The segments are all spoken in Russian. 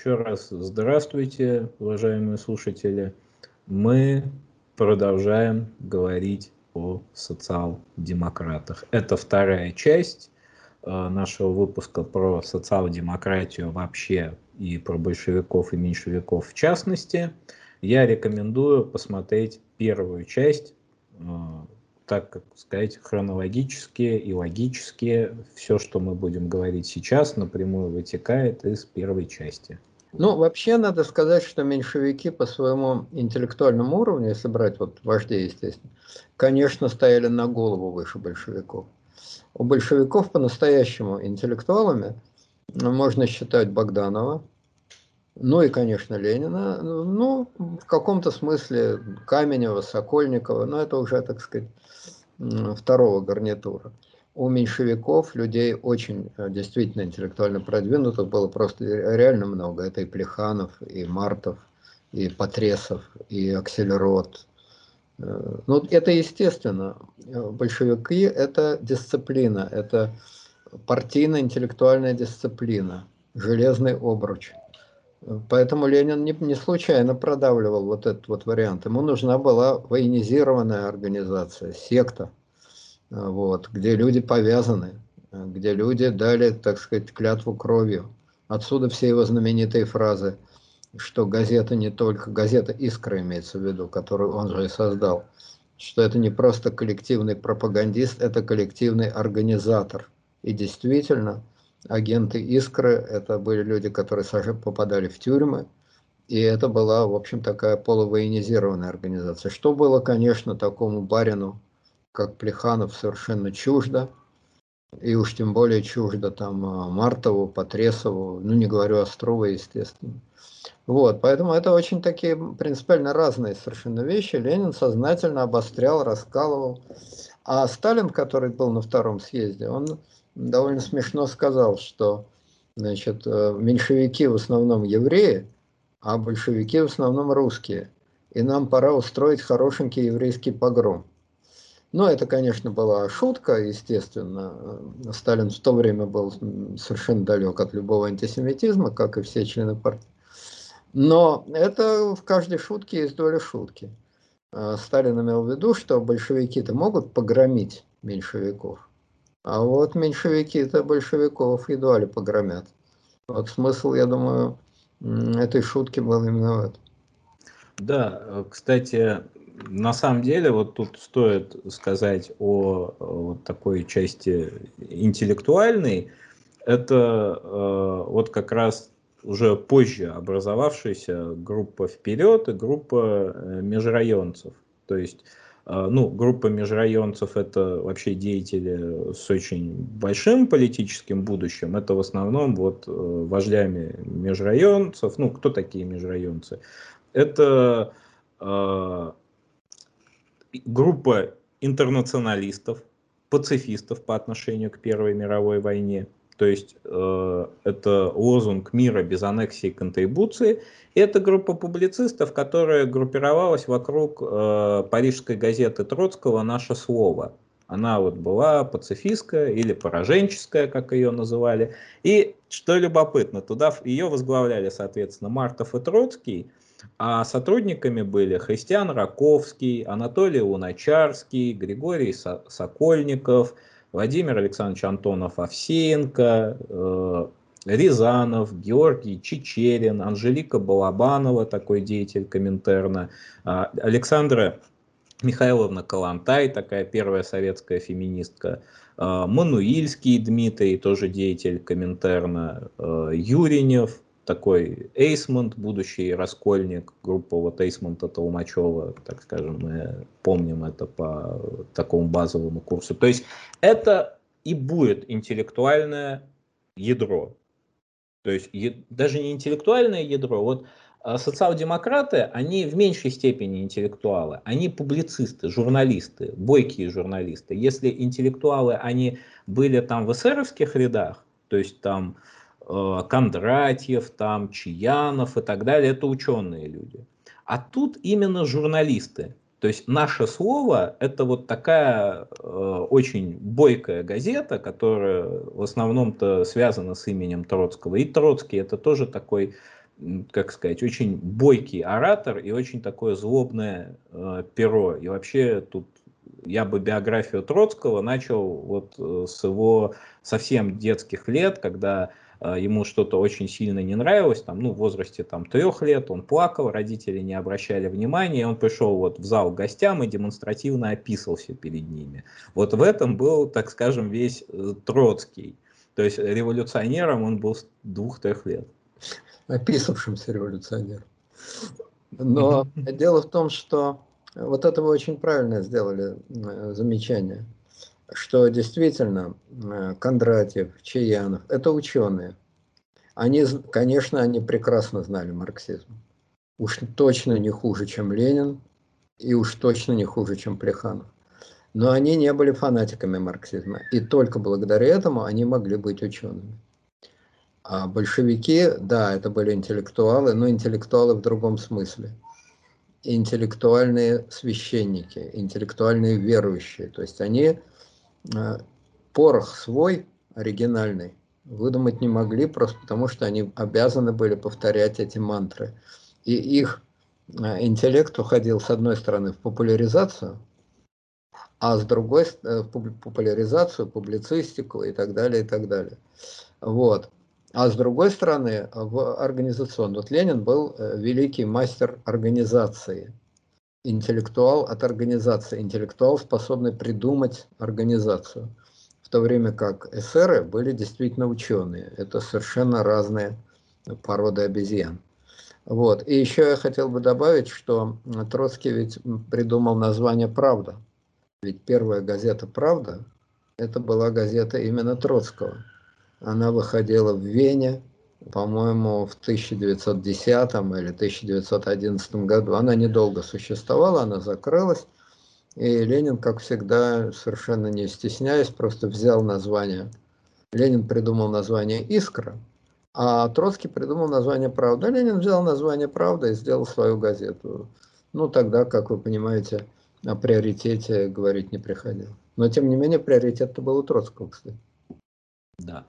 еще раз здравствуйте, уважаемые слушатели. Мы продолжаем говорить о социал-демократах. Это вторая часть э, нашего выпуска про социал-демократию вообще и про большевиков и меньшевиков в частности. Я рекомендую посмотреть первую часть, э, так как сказать, хронологически и логически все, что мы будем говорить сейчас, напрямую вытекает из первой части. Ну, вообще надо сказать, что меньшевики по своему интеллектуальному уровню, если брать вот вождей, естественно, конечно, стояли на голову выше большевиков. У большевиков по-настоящему интеллектуалами можно считать Богданова, ну и, конечно, Ленина, ну, в каком-то смысле Каменева, Сокольникова, но это уже, так сказать, второго гарнитура у меньшевиков людей очень э, действительно интеллектуально продвинутых было просто реально много. Это и Плеханов, и Мартов, и Потресов, и Акселерот. Э, ну, это естественно. Большевики – это дисциплина, это партийно-интеллектуальная дисциплина, железный обруч. Поэтому Ленин не, не случайно продавливал вот этот вот вариант. Ему нужна была военизированная организация, секта – вот, где люди повязаны, где люди дали, так сказать, клятву кровью. Отсюда все его знаменитые фразы, что газета не только, газета «Искра» имеется в виду, которую он же и создал, что это не просто коллективный пропагандист, это коллективный организатор. И действительно, агенты «Искры» – это были люди, которые попадали в тюрьмы, и это была, в общем, такая полувоенизированная организация. Что было, конечно, такому барину как Плеханов, совершенно чуждо. И уж тем более чуждо там а, Мартову, Потресову, ну не говорю Острова, естественно. Вот, поэтому это очень такие принципиально разные совершенно вещи. Ленин сознательно обострял, раскалывал. А Сталин, который был на втором съезде, он довольно смешно сказал, что значит, э, меньшевики в основном евреи, а большевики в основном русские. И нам пора устроить хорошенький еврейский погром. Но это, конечно, была шутка, естественно. Сталин в то время был совершенно далек от любого антисемитизма, как и все члены партии. Но это в каждой шутке есть доля шутки. А Сталин имел в виду, что большевики-то могут погромить меньшевиков, а вот меньшевики-то большевиков едва ли погромят. Вот смысл, я думаю, этой шутки был именно в этом. Да, кстати, на самом деле, вот тут стоит сказать о, вот такой части интеллектуальной. Это э, вот как раз уже позже образовавшаяся группа «Вперед» и группа э, межрайонцев. То есть, э, ну, группа межрайонцев – это вообще деятели с очень большим политическим будущим. Это в основном вот э, вождями межрайонцев. Ну, кто такие межрайонцы? Это э, группа интернационалистов, пацифистов по отношению к Первой мировой войне. То есть э, это лозунг мира без аннексии и контрибуции. И это группа публицистов, которая группировалась вокруг э, парижской газеты Троцкого «Наше слово». Она вот была пацифистская или пораженческая, как ее называли. И что любопытно, туда ее возглавляли, соответственно, Мартов и Троцкий. А сотрудниками были Христиан Раковский, Анатолий Луначарский, Григорий Сокольников, Владимир Александрович Антонов Овсеенко, э, Рязанов, Георгий Чечерин, Анжелика Балабанова, такой деятель Коминтерна, э, Александра Михайловна Калантай, такая первая советская феминистка, э, Мануильский Дмитрий, тоже деятель Коминтерна, э, Юринев, такой Эйсмонт, будущий раскольник, группа вот Эйсмонта Толмачева, так скажем, мы помним это по такому базовому курсу. То есть это и будет интеллектуальное ядро. То есть даже не интеллектуальное ядро, вот а социал-демократы, они в меньшей степени интеллектуалы, они публицисты, журналисты, бойкие журналисты. Если интеллектуалы, они были там в эсеровских рядах, то есть там Кондратьев, там, Чаянов и так далее, это ученые люди. А тут именно журналисты. То есть наше слово это вот такая э, очень бойкая газета, которая в основном-то связана с именем Троцкого. И Троцкий это тоже такой как сказать, очень бойкий оратор и очень такое злобное э, перо. И вообще тут я бы биографию Троцкого начал вот э, с его совсем детских лет, когда э, ему что-то очень сильно не нравилось, там, ну, в возрасте там трех лет, он плакал, родители не обращали внимания, он пришел вот в зал к гостям и демонстративно описывался перед ними. Вот в этом был, так скажем, весь э, Троцкий. То есть революционером он был с двух-трех лет. Описавшимся революционером. Но дело в том, что вот это вы очень правильно сделали э, замечание, что действительно э, Кондратьев, Чаянов – это ученые. Они, конечно, они прекрасно знали марксизм. Уж точно не хуже, чем Ленин, и уж точно не хуже, чем Плеханов. Но они не были фанатиками марксизма, и только благодаря этому они могли быть учеными. А большевики, да, это были интеллектуалы, но интеллектуалы в другом смысле – интеллектуальные священники, интеллектуальные верующие. То есть они порох свой, оригинальный, выдумать не могли, просто потому что они обязаны были повторять эти мантры. И их э, интеллект уходил, с одной стороны, в популяризацию, а с другой э, в популяризацию, публицистику и так далее, и так далее. Вот. А с другой стороны, в организационном. Вот Ленин был э, великий мастер организации, интеллектуал от организации, интеллектуал, способный придумать организацию. В то время как эсеры были действительно ученые. Это совершенно разные породы обезьян. Вот. И еще я хотел бы добавить, что Троцкий ведь придумал название «Правда». Ведь первая газета «Правда» это была газета именно Троцкого. Она выходила в Вене, по-моему, в 1910 или 1911 году. Она недолго существовала, она закрылась. И Ленин, как всегда, совершенно не стесняясь, просто взял название. Ленин придумал название «Искра», а Троцкий придумал название «Правда». Ленин взял название «Правда» и сделал свою газету. Ну, тогда, как вы понимаете, о приоритете говорить не приходило. Но, тем не менее, приоритет-то был у Троцкого, кстати. Да.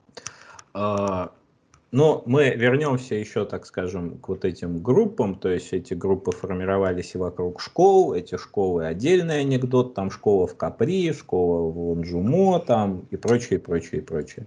Но мы вернемся еще, так скажем, к вот этим группам, то есть эти группы формировались и вокруг школ, эти школы отдельный анекдот, там школа в Капри, школа в Лонжумо, там и прочее, прочее, прочее.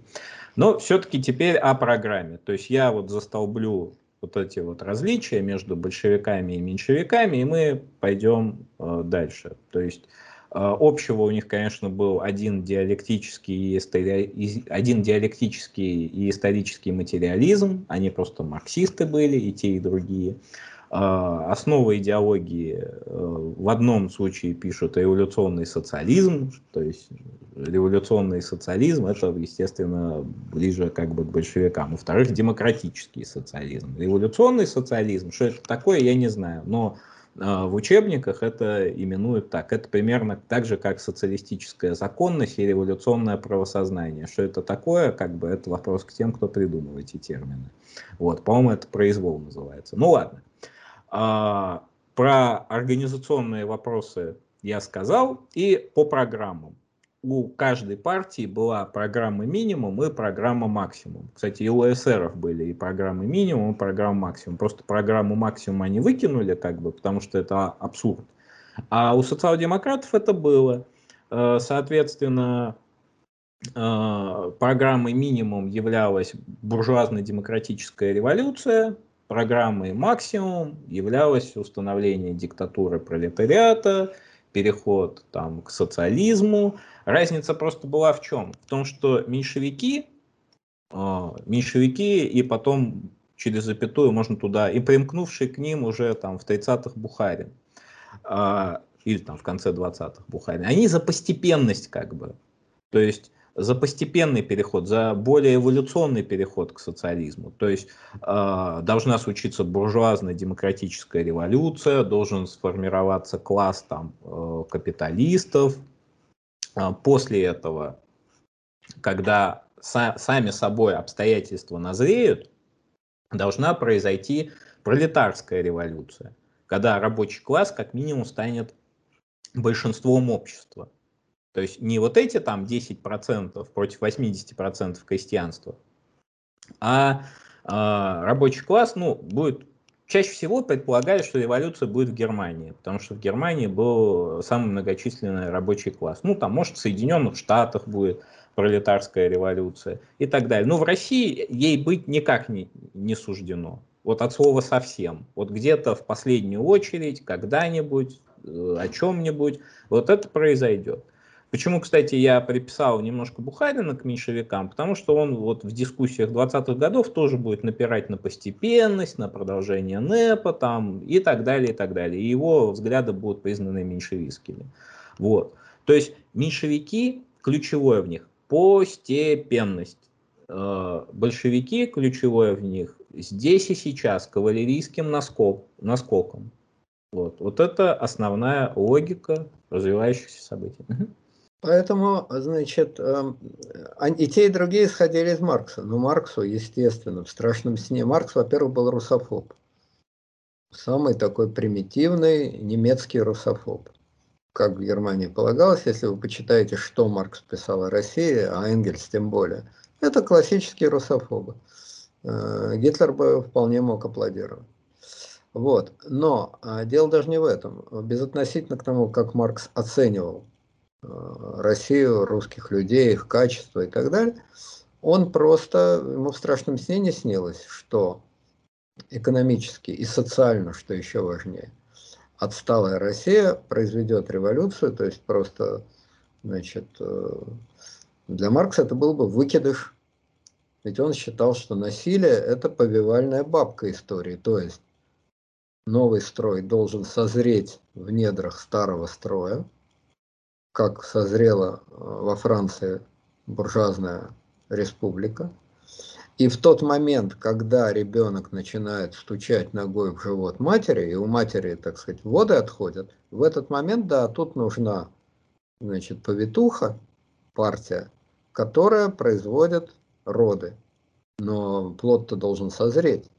Но все-таки теперь о программе. То есть я вот застолблю вот эти вот различия между большевиками и меньшевиками, и мы пойдем э, дальше. То есть общего у них, конечно, был один диалектический, и истори... один диалектический и исторический материализм. Они просто марксисты были, и те, и другие. А, основа идеологии э, в одном случае пишут революционный социализм, то есть революционный социализм это, естественно, ближе как бы к большевикам. Во-вторых, демократический социализм. Революционный социализм, что это такое, я не знаю, но а, в учебниках это именуют так. Это примерно так же, как социалистическая законность и революционное правосознание. Что это такое, как бы это вопрос к тем, кто придумал эти термины. Вот, по-моему, это произвол называется. Ну ладно. А, про организационные вопросы я сказал. И по программам у каждой партии была программа минимум и программа максимум. Кстати, и у СРов были и программы минимум, и программа максимум. Просто программу максимум они выкинули, как бы, потому что это абсурд. А у социал-демократов это было. Э, соответственно, э, программой минимум являлась буржуазно-демократическая революция, программой максимум являлось установление диктатуры пролетариата, переход там, к социализму, Разница просто была в чем? В том, что меньшевики, э, меньшевики и потом через запятую можно туда, и примкнувший к ним уже там в 30-х Бухарин, э, или там в конце 20-х Бухарин, они за постепенность как бы. То есть за постепенный переход, за более эволюционный переход к социализму. То есть э, должна случиться буржуазная демократическая революция, должен сформироваться класс там, э, капиталистов, а, после этого, когда сами собой обстоятельства назреют, должна произойти пролетарская революция, когда рабочий класс как минимум станет большинством общества. То есть не вот эти там 10% против 80% крестьянства, а А, рабочий класс, ну, будет чаще всего предполагали, что революция будет в Германии, потому что в Германии был самый многочисленный рабочий класс. Ну, там, может, в Соединенных Штатах будет пролетарская революция и так далее. Но в России ей быть никак не, не суждено. Вот от слова совсем. Вот где-то в последнюю очередь, когда-нибудь, э, о чем-нибудь, вот это произойдет. Почему, кстати, я приписал немножко Бухарина к меньшевикам? Потому что он вот в дискуссиях 20-х годов тоже будет напирать на постепенность, на продолжение НЭПа там, и так далее, и так далее. И его взгляды будут признаны меньшевистскими. Вот. То есть меньшевики, ключевое в них, постепенность. Э, большевики, ключевое в них, здесь и сейчас, кавалерийским наскок, наскоком. Вот. вот это основная логика развивающихся событий. Поэтому, значит, эм, и те, и другие исходили из Маркса. Но Марксу, естественно, в страшном сне. Маркс, во-первых, был русофоб. Самый такой примитивный немецкий русофоб. Как в Германии полагалось, если вы почитаете, что Маркс писал о России, а Энгельс тем более. Это классические русофобы. Э, Гитлер бы вполне мог аплодировать. Вот. Но а, дело даже не в этом. Безотносительно к тому, как Маркс оценивал Россию, русских людей, их качество и так далее, он просто, ему в страшном сне не снилось, что экономически и социально, что еще важнее, отсталая Россия произведет революцию, то есть просто, значит, э, для Маркса это был бы выкидыш, ведь он считал, что насилие – это повивальная бабка истории, то есть новый строй должен созреть в недрах старого строя, как созрела э, во Франции буржуазная республика. И в тот момент, когда ребенок начинает стучать ногой в живот матери, и у матери, так сказать, воды отходят, в этот момент, да, тут нужна, значит, повитуха, партия, которая производит роды. Но плод-то должен созреть.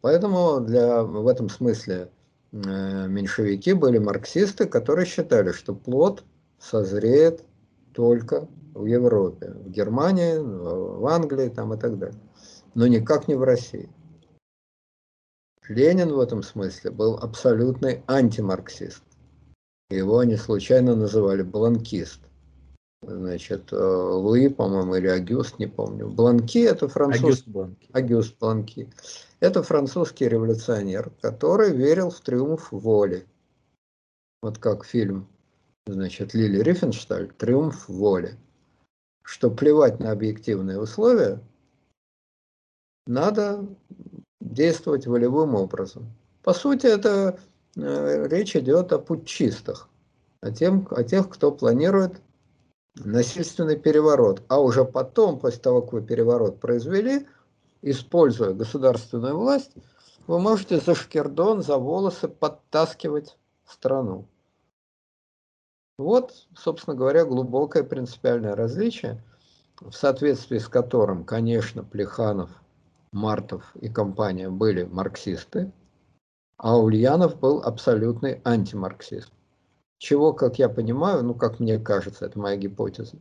Поэтому для, в этом смысле э, меньшевики были марксисты, которые считали, что плод созреет только в Европе, в Германии, в Англии там и так далее, но никак не в России. Ленин в этом смысле был абсолютный антимарксист. Его они случайно называли бланкист. Значит, э, Луи, по-моему, или Агюст, не помню. Бланки – это француз... Агюст Бланки. Агюст Бланки. Это французский революционер, который верил в триумф воли. Вот как фильм значит, Лили Рифеншталь «Триумф воли», что плевать на объективные условия, надо действовать волевым образом. По сути, это э, речь идет о путчистах, о, тем, о тех, кто планирует насильственный переворот. А уже потом, после того, как вы переворот произвели, используя государственную власть, вы можете за шкердон, за волосы подтаскивать страну. Вот, собственно говоря, глубокое принципиальное различие, в соответствии с которым, конечно, Плеханов, Мартов и компания были марксисты, а Ульянов был абсолютный антимарксист. Чего, как я понимаю, ну, как мне кажется, это моя гипотеза,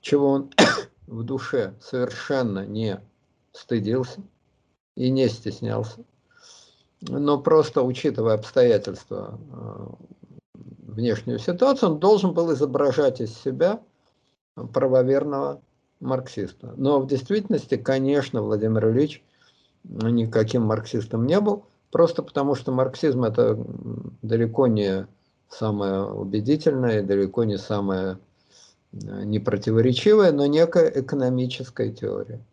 чего он в душе совершенно не стыдился и не стеснялся, но просто учитывая обстоятельства э, внешнюю ситуацию, он должен был изображать из себя правоверного марксиста. Но в действительности, конечно, Владимир Ильич никаким марксистом не был, просто потому что марксизм это далеко не самое убедительное, далеко не самое э, непротиворечивое, но некая экономическая теория.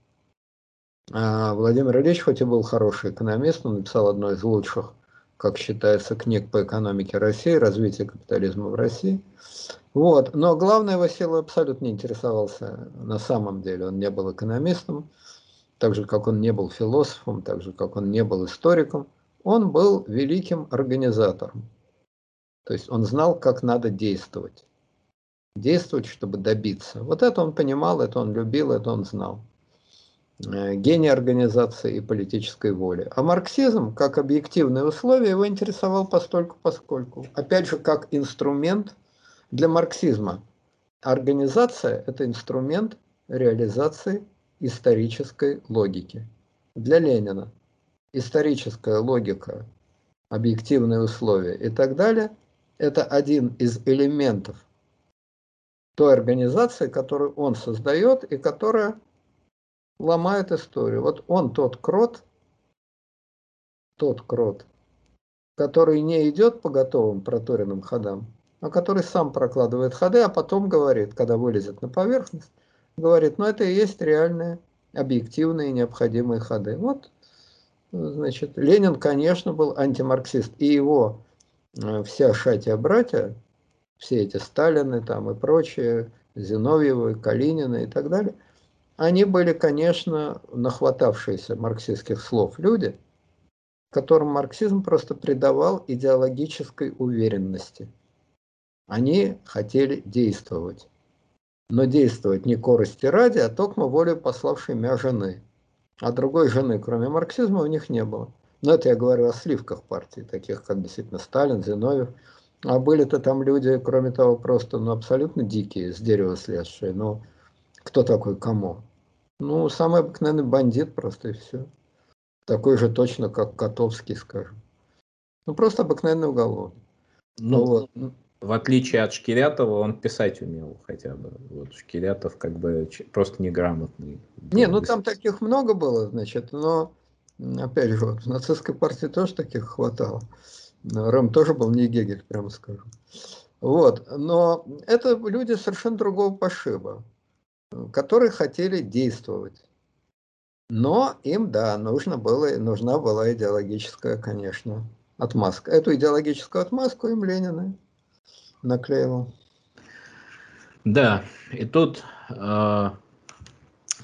А Владимир Ильич, хоть и был хороший экономист, он написал одно из лучших как считается, книг по экономике России, развитие капитализма в России. Вот. Но главное, Василий абсолютно не интересовался на самом деле. Он не был экономистом, так же, как он не был философом, так же, как он не был историком. Он был великим организатором. То есть он знал, как надо действовать. Действовать, чтобы добиться. Вот это он понимал, это он любил, это он знал. Э, гений организации и политической воли. А марксизм, как объективное условие, его интересовал постольку поскольку. Опять же, как инструмент для марксизма. Организация – это инструмент реализации исторической логики. для Ленина историческая логика, объективные условия и так далее, это один из элементов той организации, которую он создает и которая ломает историю. Вот он тот крот, тот крот, который не идет по готовым проторенным ходам, а который сам прокладывает ходы, а потом говорит, когда вылезет на поверхность, говорит, ну это и есть реальные, объективные, необходимые ходы. Вот, значит, Ленин, конечно, был антимарксист, и его э, вся шатия-братья, все эти Сталины там и прочие, Зиновьевы, Калинины и так далее, они были, конечно, нахватавшиеся марксистских слов люди, которым марксизм просто придавал идеологической уверенности – они хотели действовать. Но действовать не корости ради, а только волей пославшей мя жены. А другой жены, кроме марксизма, у них не было. Но это я говорю о сливках партии, таких как действительно Сталин, Зиновьев. А были-то там люди, кроме того, просто ну, абсолютно дикие, с дерева слезшие. Ну, кто такой кому? Ну, самый обыкновенный бандит просто и все. Такой же точно, как Котовский, скажем. Ну, просто обыкновенный уголовник. Ну, вот в отличие от Шкирятова, он писать умел хотя бы. Вот Шкирятов как бы просто неграмотный. Не, ну там таких много было, значит, но опять же, вот, в нацистской партии тоже таких хватало. Рэм тоже был не Гегель, прямо скажем. Вот, но это люди совершенно другого пошиба, которые хотели действовать. Но им, да, нужно было, нужна была идеологическая, конечно, отмазка. Эту идеологическую отмазку им Ленина наклеивал. Да, и тут э,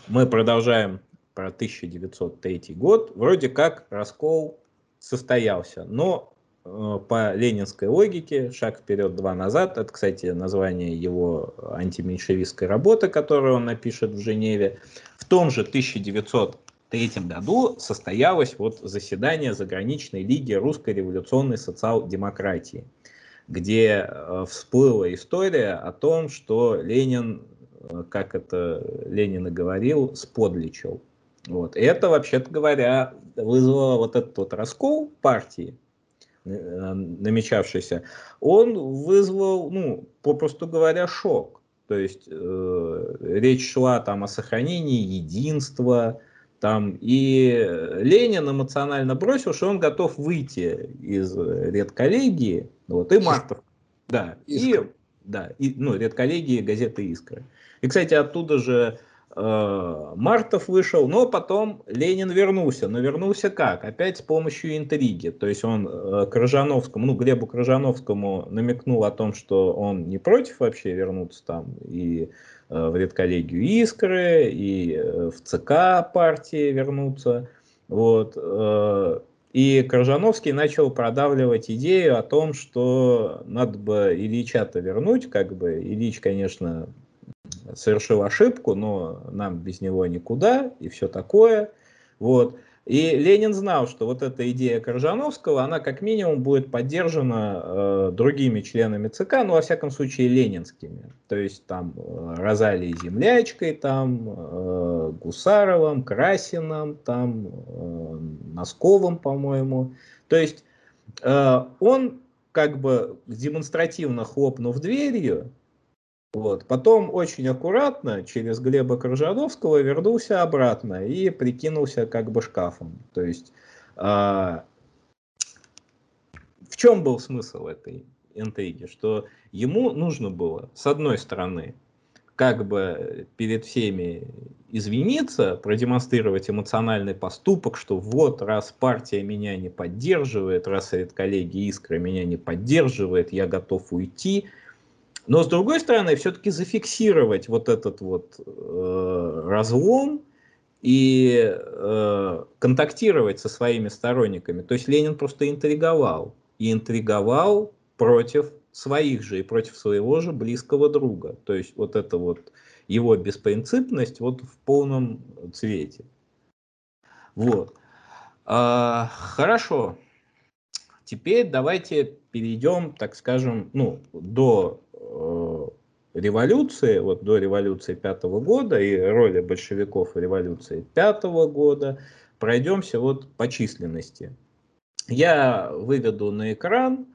мы продолжаем про 1903 год. Вроде как раскол состоялся, но по ленинской логике шаг вперед, два назад. Это, кстати, название его антименьшевистской работы, которую он напишет в Женеве. В том же 1903 году состоялось вот заседание заграничной лиги русской революционной социал-демократии где э, всплыла история о том, что Ленин, э, как это Ленин и говорил, сподличил. Вот. И это, вообще-то говоря, вызвало вот этот вот раскол партии, э, намечавшийся, он вызвал, ну, попросту говоря, шок. То есть э, речь шла там о сохранении единства, там, и Ленин эмоционально бросил, что он готов выйти из редколлегии, вот, и Мартов. Да, Искра. и, да, и, ну, редколлегии газеты «Искра». И, кстати, оттуда же э, Мартов вышел, но потом Ленин вернулся. Но вернулся как? Опять с помощью интриги. То есть он э, Крыжановскому, ну, Глебу Крыжановскому намекнул о том, что он не против вообще вернуться там и Э, в редколлегию Искры, и э, в ЦК партии вернуться. Вот. Э, и Крыжановский начал продавливать идею о том, что надо бы Ильича-то вернуть, как бы Ильич, конечно, совершил ошибку, но нам без него никуда и все такое. Вот. И Ленин знал, что вот эта идея Коржановского, она как минимум будет поддержана э, другими членами ЦК, ну, во всяком случае, ленинскими. То есть там э, Розалией Землячкой, там э, Гусаровым, Красиным, там э, Носковым, по-моему. То есть э, он как бы демонстративно хлопнув дверью, вот. Потом очень аккуратно через Глеба Крыжановского вернулся обратно и прикинулся как бы шкафом. То есть а, в чем был смысл этой интриги? Что ему нужно было, с одной стороны, как бы перед всеми извиниться, продемонстрировать эмоциональный поступок, что вот, раз партия меня не поддерживает, раз коллеги Искра меня не поддерживает, я готов уйти – но с другой стороны, все-таки зафиксировать вот этот вот э, разлом и э, контактировать со своими сторонниками. То есть Ленин просто интриговал. И интриговал против своих же и против своего же близкого друга. То есть вот это вот его беспринципность вот в полном цвете. Вот. А, хорошо. Теперь давайте перейдем, так скажем, ну, до революции, вот до революции пятого года и роли большевиков в революции пятого года, пройдемся вот по численности. Я выведу на экран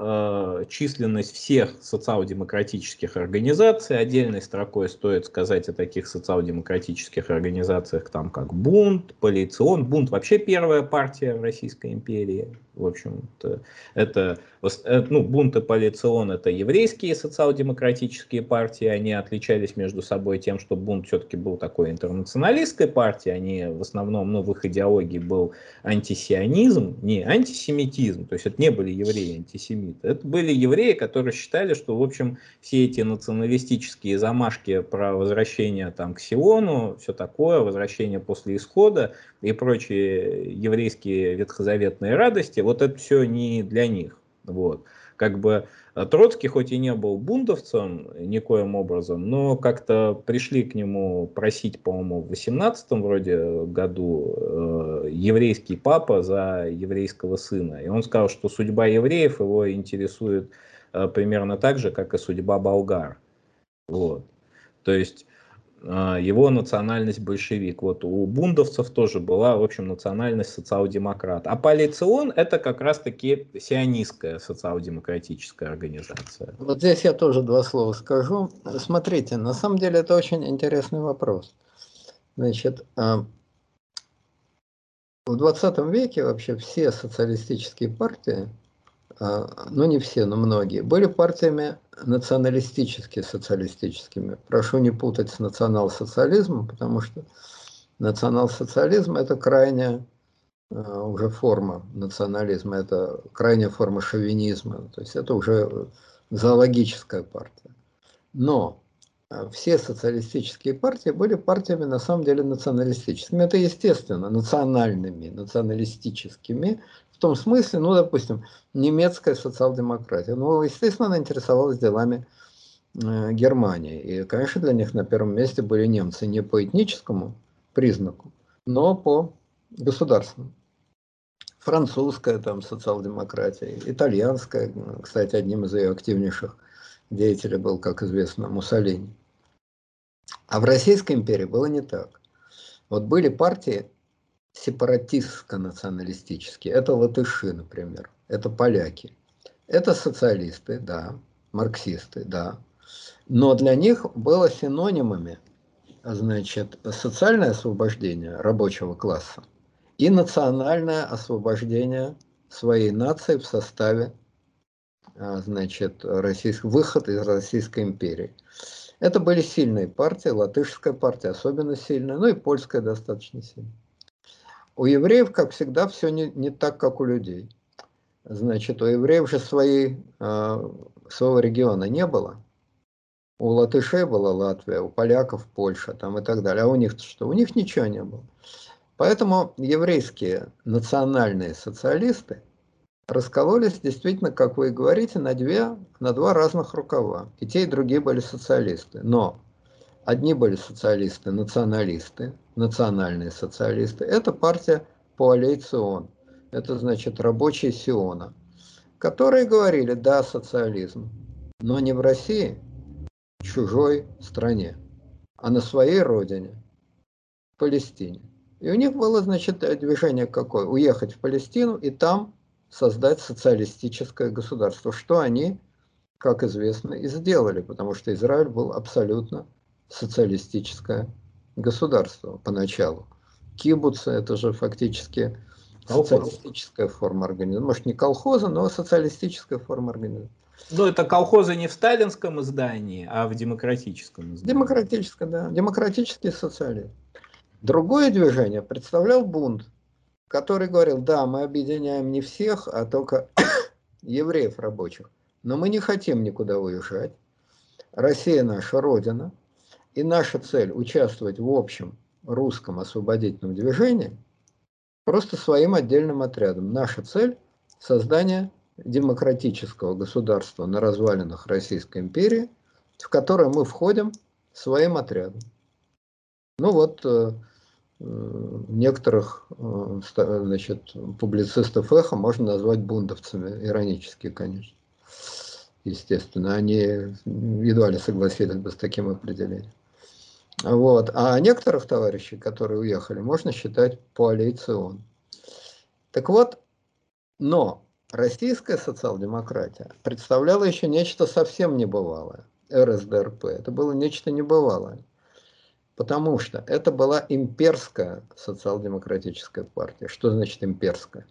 Э, численность всех социал-демократических организаций. Отдельной строкой стоит сказать о таких социал-демократических организациях, там как Бунт, Полицион. Бунт вообще первая партия в Российской империи. В общем-то, это, э, ну, Бунт и Полицион это еврейские социал-демократические партии. Они отличались между собой тем, что Бунт все-таки был такой интернационалистской партией. Они в основном, ну, в их идеологии был антисионизм, не антисемитизм. То есть это не были евреи-антисемиты антисемиты. Это были евреи, которые считали, что, в общем, все эти националистические замашки про возвращение там, к Сиону, все такое, возвращение после исхода и прочие еврейские ветхозаветные радости, вот это все не для них. Вот. Как бы а Троцкий хоть и не был бундовцем никоим образом, но как-то пришли к нему просить, по-моему, в 18 вроде году э, еврейский папа за еврейского сына. И он сказал, что судьба евреев его интересует э, примерно так же, как и судьба болгар. Вот. То есть его национальность большевик. Вот у бундовцев тоже была, в общем, национальность социал-демократ. А полицион это как раз-таки сионистская социал-демократическая организация. Вот здесь я тоже два слова скажу. Смотрите, на самом деле это очень интересный вопрос. Значит, а, в 20 веке вообще все социалистические партии а, ну не все, но многие, были партиями националистически социалистическими. Прошу не путать с национал-социализмом, потому что национал-социализм это крайняя а, уже форма национализма, это крайняя форма шовинизма, то есть это уже зоологическая партия. Но а, все социалистические партии были партиями на самом деле националистическими. Это естественно, национальными, националистическими, в том смысле, ну, допустим, немецкая социал-демократия. Ну, естественно, она интересовалась делами э, Германии. И, конечно, для них на первом месте были немцы не по этническому признаку, но по государственному. Французская там социал-демократия, итальянская, кстати, одним из ее активнейших деятелей был, как известно, Муссолини. А в Российской империи было не так. Вот были партии сепаратистско-националистические. Это латыши, например, это поляки. Это социалисты, да, марксисты, да. Но для них было синонимами значит, социальное освобождение рабочего класса и национальное освобождение своей нации в составе а, значит, российск... выход из Российской империи. Это были сильные партии, латышская партия особенно сильная, ну и польская достаточно сильная. У евреев, как всегда, все не, не так, как у людей. Значит, у евреев же своей, э, своего региона не было. У латышей была Латвия, у поляков Польша там и так далее. А у них что? У них ничего не было. Поэтому еврейские национальные социалисты раскололись действительно, как вы и говорите, на, две, на два разных рукава. И те, и другие были социалисты. Но Одни были социалисты, националисты, национальные социалисты. Это партия Коалицион. Это значит рабочие Сиона, которые говорили, да, социализм, но не в России, в чужой стране, а на своей родине, в Палестине. И у них было, значит, движение какое? Уехать в Палестину и там создать социалистическое государство, что они, как известно, и сделали, потому что Израиль был абсолютно социалистическое государство поначалу. Кибуцы – это же фактически социалистическая форма организации. Может, не колхоза, но социалистическая форма организации. Ну, это колхозы не в сталинском издании, а в демократическом издании. Демократическое, да. Демократический социализм. Другое движение представлял бунт, который говорил, да, мы объединяем не всех, а только евреев рабочих. Но мы не хотим никуда уезжать. Россия наша родина – и наша цель участвовать в общем русском освободительном движении просто своим отдельным отрядом. Наша цель – создание демократического государства на развалинах Российской империи, в которое мы входим своим отрядом. Ну вот, э, э, некоторых э, значит, публицистов эхо можно назвать бундовцами, иронически, конечно. Естественно, они едва ли согласились бы с таким определением. Вот. А некоторых товарищей, которые уехали, можно считать коалицион. Так вот, но российская социал-демократия представляла еще нечто совсем небывалое. РСДРП. Это было нечто небывалое. Потому что это была имперская социал-демократическая партия. Что значит имперская?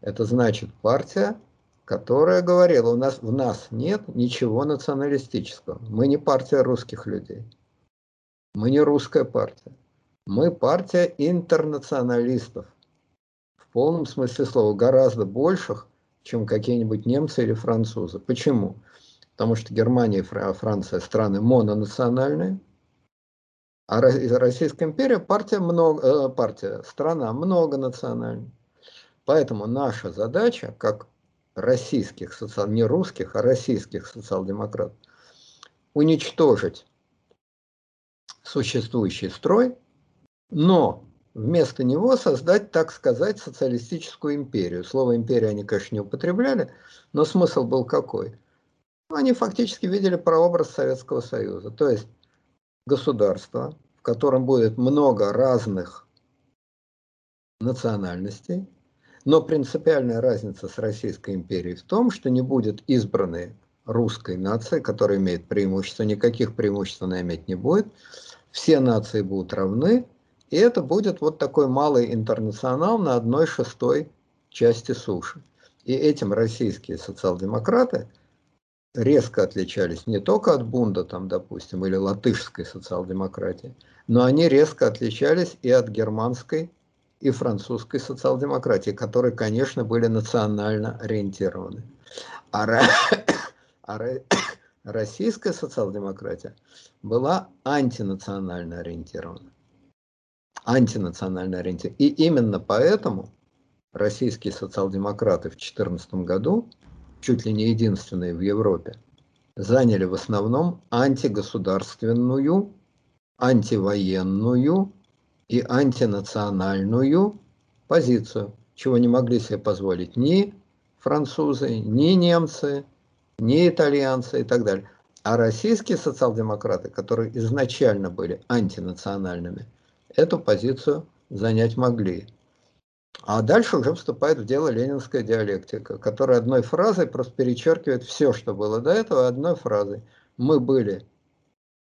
Это значит партия, которая говорила, у нас в нас нет ничего националистического. Мы не партия русских людей. Мы не русская партия. Мы партия интернационалистов. В полном смысле слова. Гораздо больших, чем какие-нибудь немцы или французы. Почему? Потому что Германия и Франция страны мононациональные, а Российская империя партия, много, э, партия страна многонациональная. Поэтому наша задача, как российских социал, не русских, а российских социал-демократов, уничтожить существующий строй, но вместо него создать, так сказать, социалистическую империю. Слово империя они, конечно, не употребляли, но смысл был какой? Они фактически видели прообраз Советского Союза, то есть государство, в котором будет много разных национальностей, но принципиальная разница с Российской империей в том, что не будет избранной русской нации, которая имеет преимущество, никаких преимуществ она иметь не будет. Все нации будут равны, и это будет вот такой малый интернационал на одной шестой части суши. И этим российские социал-демократы резко отличались не только от Бунда, там, допустим, или латышской социал-демократии, но они резко отличались и от германской и французской социал-демократии, которые, конечно, были национально ориентированы. А, а российская социал-демократия была антинационально ориентирована. Антинационально ориентирована. И именно поэтому российские социал-демократы в 2014 году, чуть ли не единственные в Европе, заняли в основном антигосударственную, антивоенную и антинациональную позицию, чего не могли себе позволить ни французы, ни немцы, ни итальянцы и так далее. А российские социал-демократы, которые изначально были антинациональными, эту позицию занять могли. А дальше уже вступает в дело ленинская диалектика, которая одной фразой просто перечеркивает все, что было до этого, одной фразой. Мы были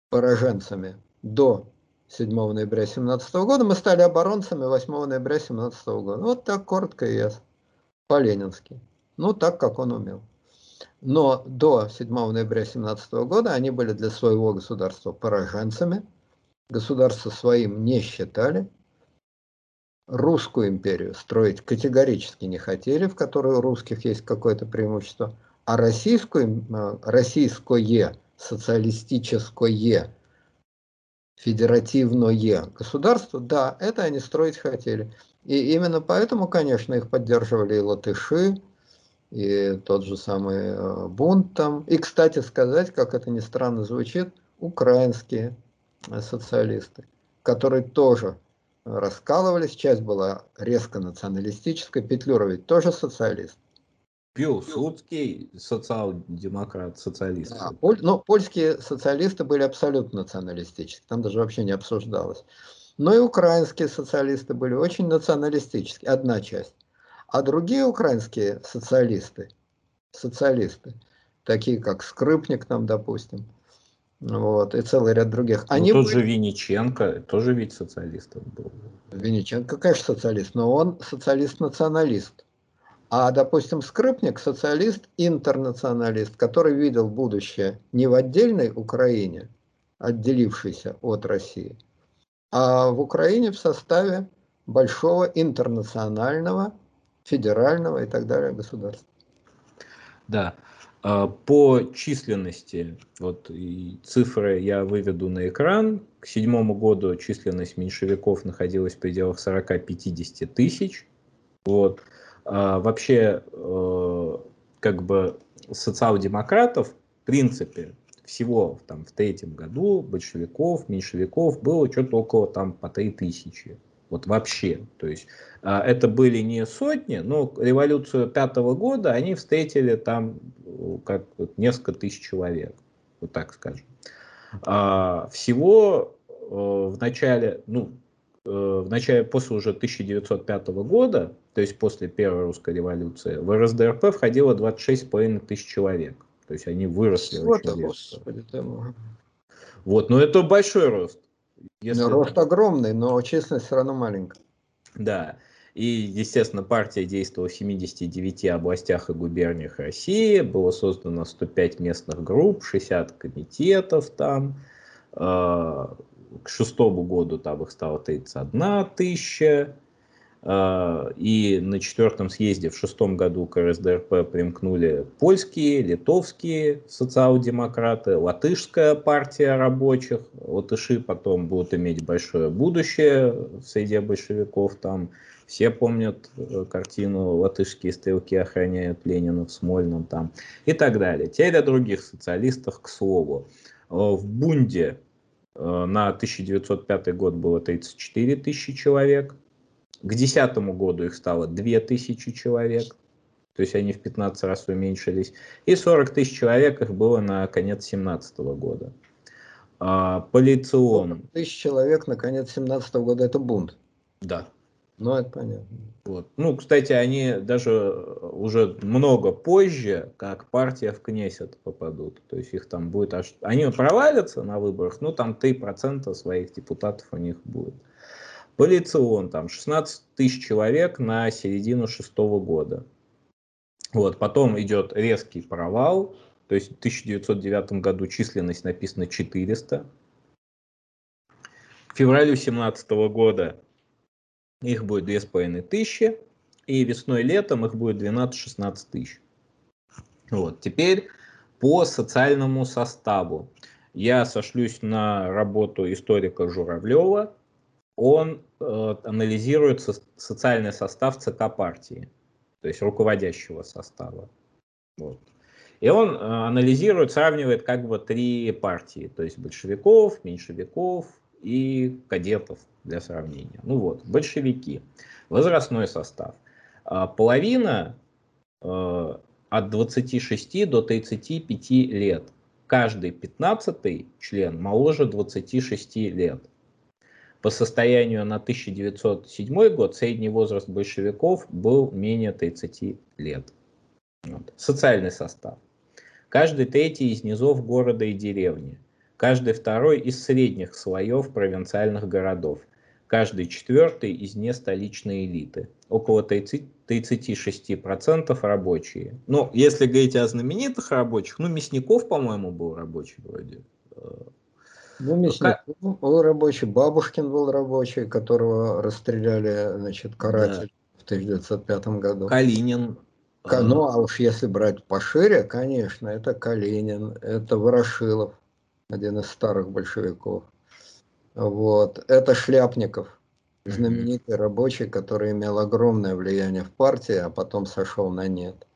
пораженцами до 7 ноября 2017 года, мы стали оборонцами 8 ноября 2017 года. Вот так коротко и ясно. По-ленински. Ну, так, как он умел. Но до 7 ноября 2017 года они были для своего государства пораженцами. Государство своим не считали. Русскую империю строить категорически не хотели, в которой у русских есть какое-то преимущество. А российскую, э, российское социалистическое федеративное государство, да, это они строить хотели. И именно поэтому, конечно, их поддерживали и латыши, и тот же самый э, бунт там. И, кстати сказать, как это ни странно звучит, украинские э, социалисты, которые тоже раскалывались, часть была резко националистическая, Петлюра ведь тоже социалист. Пилсудский социал-демократ, социалист. Да, поль, но польские социалисты были абсолютно националистические, там даже вообще не обсуждалось. Но и украинские социалисты были очень националистические, одна часть. А другие украинские социалисты, социалисты, такие как Скрипник, там, допустим, вот, и целый ряд других. Ну, они тот были... же Винниченко, тоже ведь социалист был. Винниченко, конечно, социалист, но он социалист-националист. А, допустим, Скрипник – социалист-интернационалист, который видел будущее не в отдельной Украине, отделившейся от России, а в Украине в составе большого интернационального, федерального и так далее государства. Да. А, по численности, вот цифры я выведу на экран. К седьмому году численность меньшевиков находилась в пределах 40-50 тысяч. Вот. А, вообще э, как бы социал-демократов в принципе всего там, в третьем году большевиков, меньшевиков было что-то около там по три тысячи. Вот вообще. То есть а, это были не сотни, но революцию пятого года они встретили там как вот, несколько тысяч человек. Вот так скажем. А, всего в начале, ну, в начале, после уже 1905 года, то есть после Первой русской революции, в РСДРП входило 26,5 тысяч человек. То есть они выросли вот очень Господи, Вот, но это большой рост. Если... Рост огромный, но численность все равно маленькая. Да. И, естественно, партия действовала в 79 областях и губерниях России. Было создано 105 местных групп, 60 комитетов там. А, к шестому году там их стало 31 тысяча. А, и на четвертом съезде в шестом году к РСДРП примкнули польские, литовские социал-демократы, латышская партия рабочих. Латыши потом будут иметь большое будущее в среде большевиков. Там все помнят э, картину «Латышские стрелки охраняют Ленина в Смольном» там, и так далее. Теперь о других социалистах, к слову. Э, в Бунде э, на 1905 год было 34 тысячи человек, к 2010 году их стало 2000 человек, то есть они в 15 раз уменьшились, и 40 тысяч человек их было на конец 2017 года. А, полицион. Тысяч человек на конец 2017 года это бунт. Да. Ну, это понятно. Вот. Ну, кстати, они даже уже много позже, как партия в Кнессет попадут. То есть их там будет аж... Они провалятся на выборах, но там 3% своих депутатов у них будет. Полицион, там 16 тысяч человек на середину шестого года. Вот, потом идет резкий провал, то есть в 1909 году численность написана 400. В феврале 2017 года их будет 2500, и весной-летом их будет 12-16 тысяч. Вот, теперь по социальному составу. Я сошлюсь на работу историка Журавлева, он э, анализирует со социальный состав ЦК партии, то есть руководящего состава. Вот. И он э, анализирует, сравнивает как бы три партии, то есть большевиков, меньшевиков и кадетов для сравнения. Ну вот, большевики, возрастной состав. А половина э, от 26 до 35 лет. Каждый 15 член моложе 26 лет. По состоянию на 1907 год средний возраст большевиков был менее 30 лет. Вот. Социальный состав. Каждый третий из низов города и деревни. Каждый второй из средних слоев провинциальных городов. Каждый четвертый из нестоличной элиты. Около 30, 36% рабочие. Ну, если говорить о знаменитых рабочих, ну, Мясников, по-моему, был рабочий вроде. Ну, Мясников как... был рабочий, Бабушкин был рабочий, которого расстреляли, значит, каратель да. в 1905 году. Калинин. К, ну, а уж если брать пошире, конечно, это Калинин, это Ворошилов, один из старых большевиков. Вот. Это Шляпников, знаменитый mm-hmm. рабочий, который имел огромное влияние в партии, а потом сошел на нет.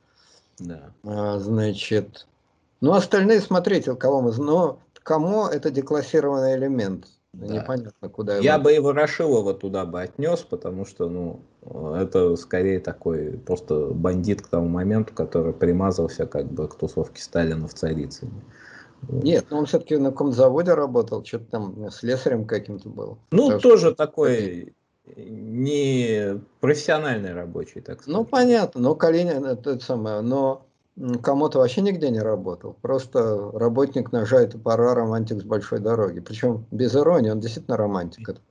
Да. А, значит, ну остальные, смотрите, кого мы, но кому это деклассированный элемент. Да. Непонятно, куда Я его... бы его Рашилова туда бы отнес, потому что, ну, это скорее такой просто бандит к тому моменту, который примазался как бы к тусовке Сталина в Царицыне. Нет, но он все-таки на каком заводе работал, что-то там слесарем каким-то был. Ну, Потому тоже что... такой не профессиональный рабочий, так сказать. Ну, понятно, но Калинин, это самое, но Кому-то вообще нигде не работал. Просто работник ножа и топора, романтик с большой дороги. Причем без иронии, он действительно романтик, это.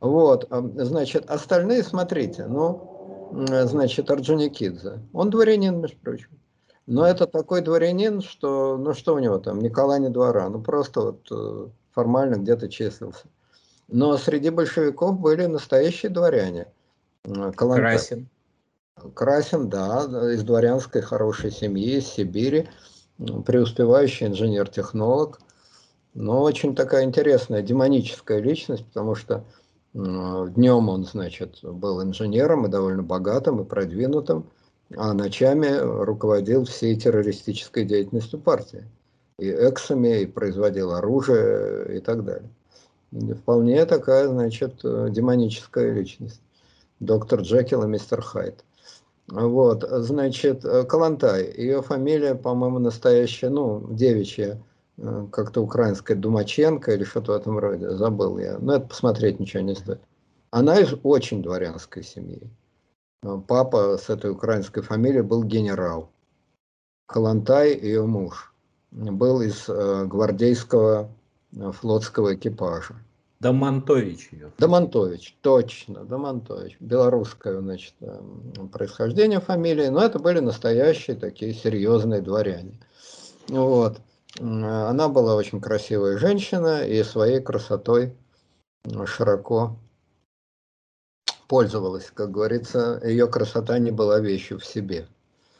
Вот, значит, остальные, смотрите, ну, значит, Орджоникидзе. Он дворянин, между прочим. Но это такой дворянин, что, ну что у него там, Николай не двора, ну просто вот э, формально где-то числился. Но среди большевиков были настоящие дворяне. Калантай. Красин. Красин, да, из дворянской хорошей семьи, из Сибири, преуспевающий инженер-технолог, но очень такая интересная демоническая личность, потому что днем он, значит, был инженером и довольно богатым и продвинутым, а ночами руководил всей террористической деятельностью партии. И эксами, и производил оружие и так далее. Вполне такая, значит, демоническая личность. Доктор Джекил и мистер Хайд. Вот, значит, Калантай, ее фамилия, по-моему, настоящая, ну, девичья, э, как-то украинская Думаченко или что-то в этом роде, забыл я. Но это посмотреть ничего не стоит. Она из очень дворянской семьи. Папа с этой украинской фамилией был генерал. Калантай, ее муж, был из э, гвардейского э, флотского экипажа. Домонтович ее. Домонтович, точно, Домонтович. Белорусское, значит, э, происхождение фамилии, но это были настоящие такие серьезные дворяне. Вот. Она была очень красивая женщина и своей красотой широко пользовалась. Как говорится, ее красота не была вещью в себе.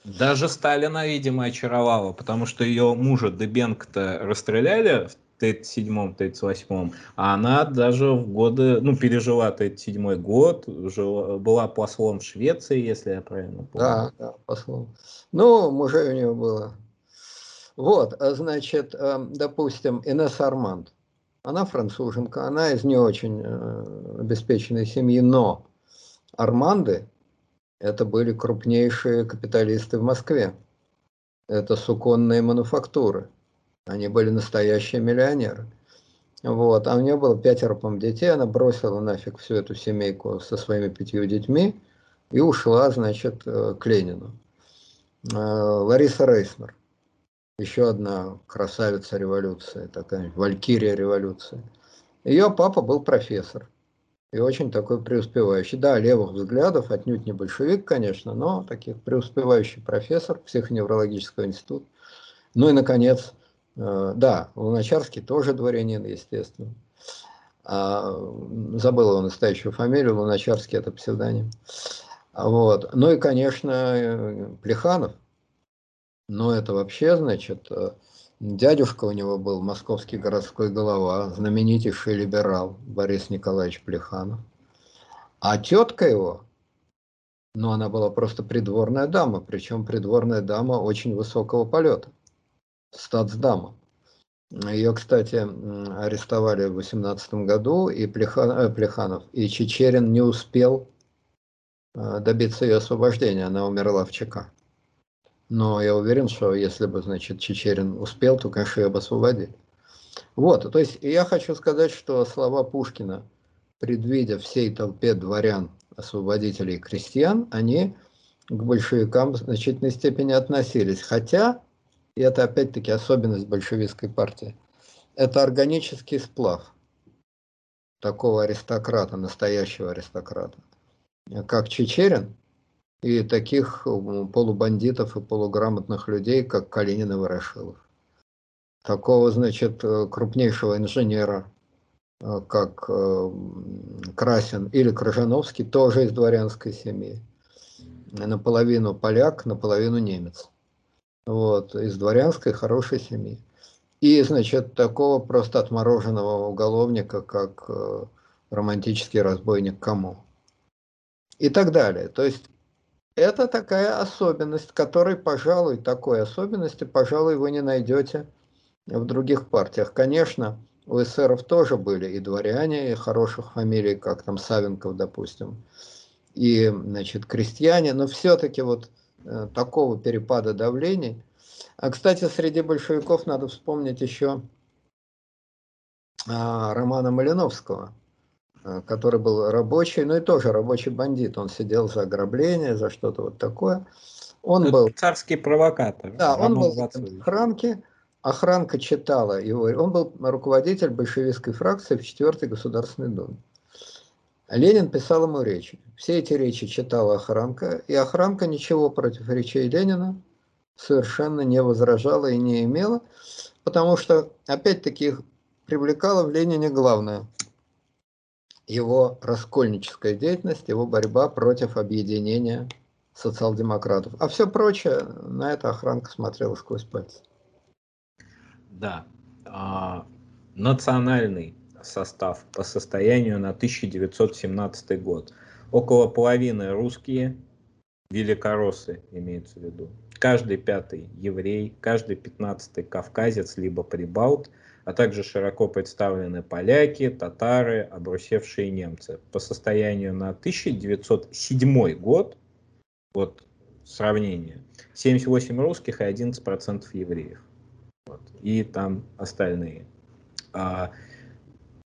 Даже Сталина, видимо, очаровала, потому что ее мужа Дебенко-то расстреляли в 37-м, 38-м, а она даже в годы, ну, пережила 37-й год, жила, была послом в Швеции, если я правильно помню. Да, да, послом. Ну, мужей у нее было. Вот, а значит, эм, допустим, Инесса Арманд, она француженка, она из не очень э, обеспеченной семьи, но Арманды это были крупнейшие капиталисты в Москве. Это суконные мануфактуры. Они были настоящие миллионеры. Вот. А у нее было пятеро, по детей. Она бросила нафиг всю эту семейку со своими пятью детьми и ушла, значит, э, к Ленину. Э, Лариса Рейснер. Еще одна красавица революции, такая валькирия революции. Ее папа был профессор и очень такой преуспевающий. Да, левых взглядов, отнюдь не большевик, конечно, но таких преуспевающий профессор психоневрологического института. Ну и, наконец, да, Луначарский тоже дворянин, естественно. А, забыл его настоящую фамилию, Луначарский это псевдоним. Вот. Ну и, конечно, Плеханов. Но это вообще, значит, э, Дядюшка у него был московский городской голова, знаменитейший либерал Борис Николаевич Плеханов. А тетка его, ну она была просто придворная дама, причем придворная дама очень высокого полета, статсдама. Ее, кстати, арестовали в 18 году, и Плехан, э, Плеханов, и Чечерин не успел э, добиться ее освобождения, она умерла в ЧК. Но я уверен, что если бы, значит, Чечерин успел, то, конечно, ее бы освободили. Вот, то есть я хочу сказать, что слова Пушкина, предвидя всей толпе дворян, освободителей и крестьян, они к большевикам в значительной степени относились. Хотя, и это опять-таки особенность большевистской партии, это органический сплав такого аристократа, настоящего аристократа, как Чечерин, и таких полубандитов и полуграмотных людей, как Калинин и Ворошилов. Такого, значит, э, крупнейшего инженера, э, как э, Красин или Крыжановский, тоже из дворянской семьи. Наполовину поляк, наполовину немец. Вот, из дворянской хорошей семьи. И, значит, такого просто отмороженного уголовника, как романтический разбойник Кому. И так далее. То есть это такая особенность, которой, пожалуй, такой особенности, пожалуй, вы не найдете в других партиях. Конечно, у эсеров тоже были и дворяне, и хороших фамилий, как там Савенков, допустим, и, значит, крестьяне, но все-таки вот э, такого перепада давлений. А, кстати, среди большевиков надо вспомнить еще а, Романа Малиновского, Э, который был рабочий, ну и тоже рабочий бандит. Он сидел за ограбление, за что-то вот такое. Он Это был царский провокатор. Да, он был в охранке. Охранка читала его. Он был руководитель большевистской фракции в 4 Государственной Думе. Ленин писал ему речи. Все эти речи читала охранка, и охранка ничего против речей Ленина совершенно не возражала и не имела, потому что, опять-таки, привлекало в Ленине главное – его раскольническая деятельность, его борьба против объединения социал-демократов. А все прочее, на это охранка смотрела сквозь пальцы. Да. А, национальный состав по состоянию на 1917 год. Около половины русские, великороссы имеется в виду. Каждый пятый еврей, каждый пятнадцатый кавказец, либо прибалт – а также широко представлены поляки, татары, обрусевшие немцы. По состоянию на 1907 год, вот сравнение, 78 русских и 11% евреев. Вот, и там остальные.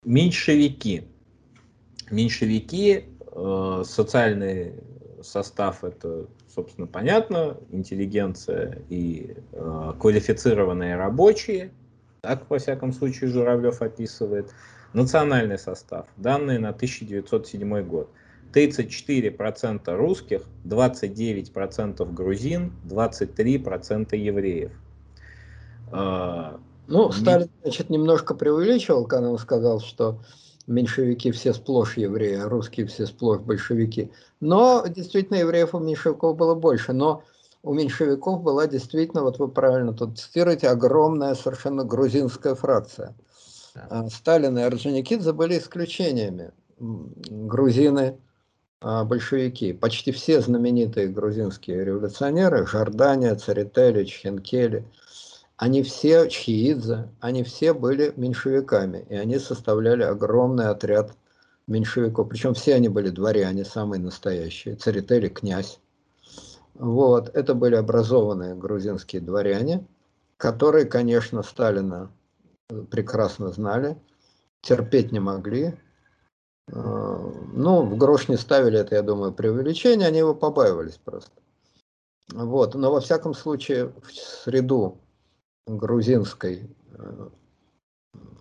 Меньшевики. Меньшевики, э, социальный состав это, собственно, понятно, интеллигенция и э, квалифицированные рабочие, так, во всяком случае, Журавлев описывает. Национальный состав. Данные на 1907 год. 34% русских, 29% грузин, 23% евреев. А, ну, Сталин, значит, немножко преувеличивал, когда он сказал, что меньшевики все сплошь евреи, а русские все сплошь большевики. Но действительно евреев у меньшевиков было больше. Но у меньшевиков была действительно, вот вы правильно тут цитируете, огромная совершенно грузинская фракция. А Сталин и Орджоникидзе были исключениями. Грузины, а, большевики. Почти все знаменитые грузинские революционеры, Жордания, Царетелич, Хенкели, они все, Чхиидзе, они все были меньшевиками, и они составляли огромный отряд меньшевиков. Причем все они были дворяне, самые настоящие. Царетели – князь. Вот, это были образованные грузинские дворяне, которые, конечно, Сталина прекрасно знали, терпеть не могли, Э, ну, в грош не ставили это, я думаю, преувеличение, они его побаивались просто. Вот, но во всяком случае в среду грузинской э,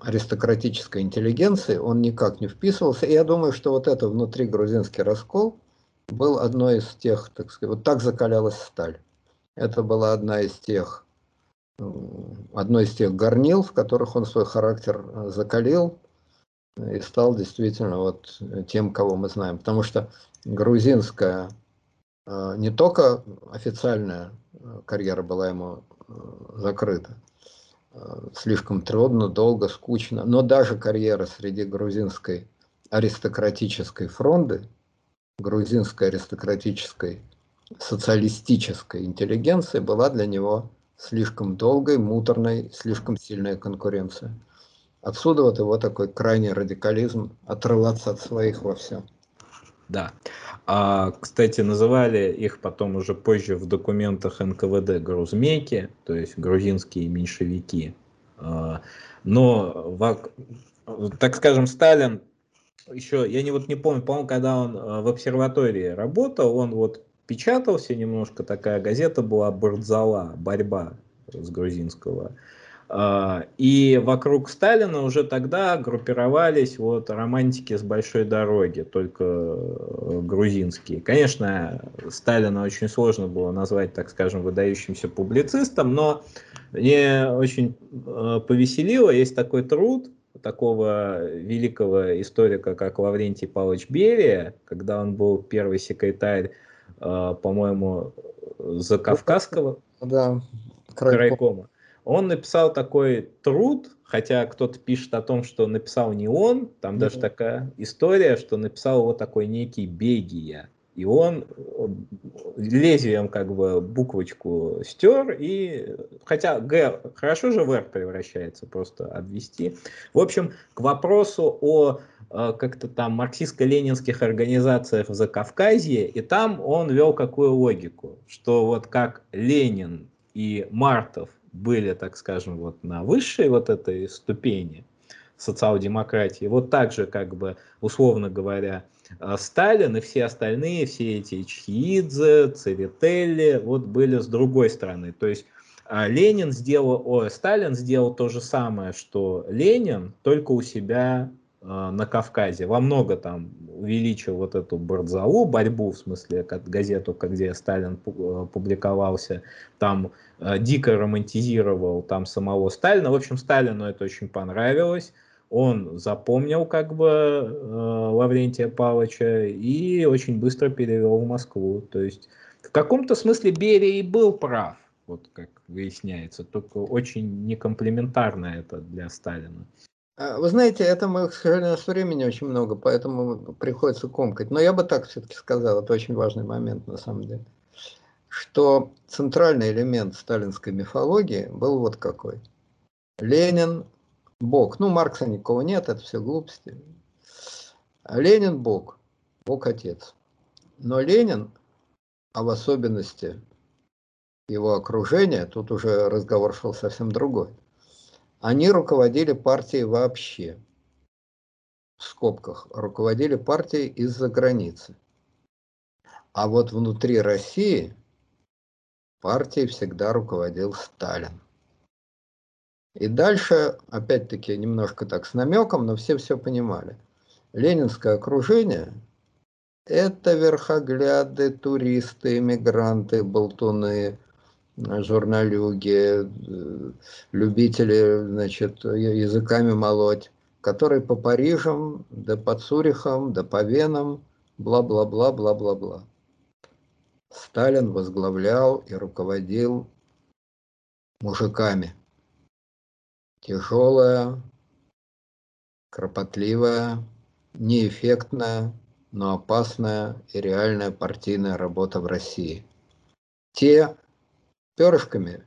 аристократической интеллигенции он никак не вписывался. И я думаю, что вот это внутри грузинский раскол был одной из тех, так сказать, вот так закалялась сталь. Это была одна из тех, э, одно из тех горнил, в которых он свой характер закалил, и стал действительно вот тем, кого мы знаем. Потому что грузинская, э, не только официальная э, карьера была ему э, закрыта, слишком трудно, долго, скучно, но даже карьера среди грузинской аристократической фронды, грузинской аристократической социалистической интеллигенции была для него слишком долгой, муторной, слишком сильная конкуренция. Отсюда вот его такой крайний радикализм, отрываться от своих во всем. Да. А, кстати, называли их потом уже позже в документах НКВД грузмеки, то есть грузинские меньшевики. А, но, так скажем, Сталин еще, я не, вот не помню, по-моему, когда он а, в обсерватории работал, он вот печатался немножко, такая газета была «Бардзала», «Борьба» с грузинского. И вокруг Сталина уже тогда группировались вот романтики с большой дороги, только э, грузинские. Конечно, Сталина очень сложно было назвать, так скажем, выдающимся публицистом, но мне очень э, повеселило, есть такой труд такого великого историка, как Лаврентий Павлович Берия, когда он был первый секретарь, э, по-моему, Закавказского да, крайкома. крайкома он написал такой труд, хотя кто-то пишет о том, что написал не он, там mm-hmm. даже такая история, что написал его такой некий Бегия. И он лезвием как бы буквочку стер, и хотя Г хорошо же в Р превращается, просто обвести. В общем, к вопросу о э, как-то там марксистско-ленинских организациях в Закавказье, и там он вел какую логику, что вот как Ленин и Мартов были, так скажем, вот на высшей вот этой ступени социал-демократии, вот так же, как бы, условно говоря, э, Сталин и все остальные, все эти Чхидзе, Церетели, вот были с другой стороны. То есть э, Ленин сделал, о, Сталин сделал то же самое, что Ленин, только у себя э, на Кавказе. Во много там увеличил вот эту Бардзалу, борьбу, в смысле, как газету, где Сталин публиковался, там Э, дико романтизировал там самого Сталина. В общем, Сталину это очень понравилось. Он запомнил как бы э, Лаврентия Павловича и очень быстро перевел в Москву. То есть в каком-то смысле Берия и был прав, вот как выясняется, только очень некомплементарно это для Сталина. А, вы знаете, это мы, к сожалению, у нас времени очень много, поэтому приходится комкать. Но я бы так все-таки сказал, это очень важный момент на самом деле что центральный элемент сталинской мифологии был вот какой. Ленин – Бог. Ну, Маркса никого нет, это все глупости. Ленин – Бог, Бог – Отец. Но Ленин, а в особенности его окружение, тут уже разговор шел совсем другой, они руководили партией вообще, в скобках, руководили партией из-за границы. А вот внутри России партией всегда руководил Сталин. И дальше, опять-таки, немножко так с намеком, но все все понимали. Ленинское окружение – это верхогляды, туристы, иммигранты, болтуны, журналюги, э, любители значит, языками молоть, которые по Парижам, да по Цюрихам, да по Венам, бла-бла-бла, бла-бла-бла. Сталин возглавлял и руководил мужиками. Тяжелая, кропотливая, неэффектная, но опасная и реальная партийная работа в России. Те перышками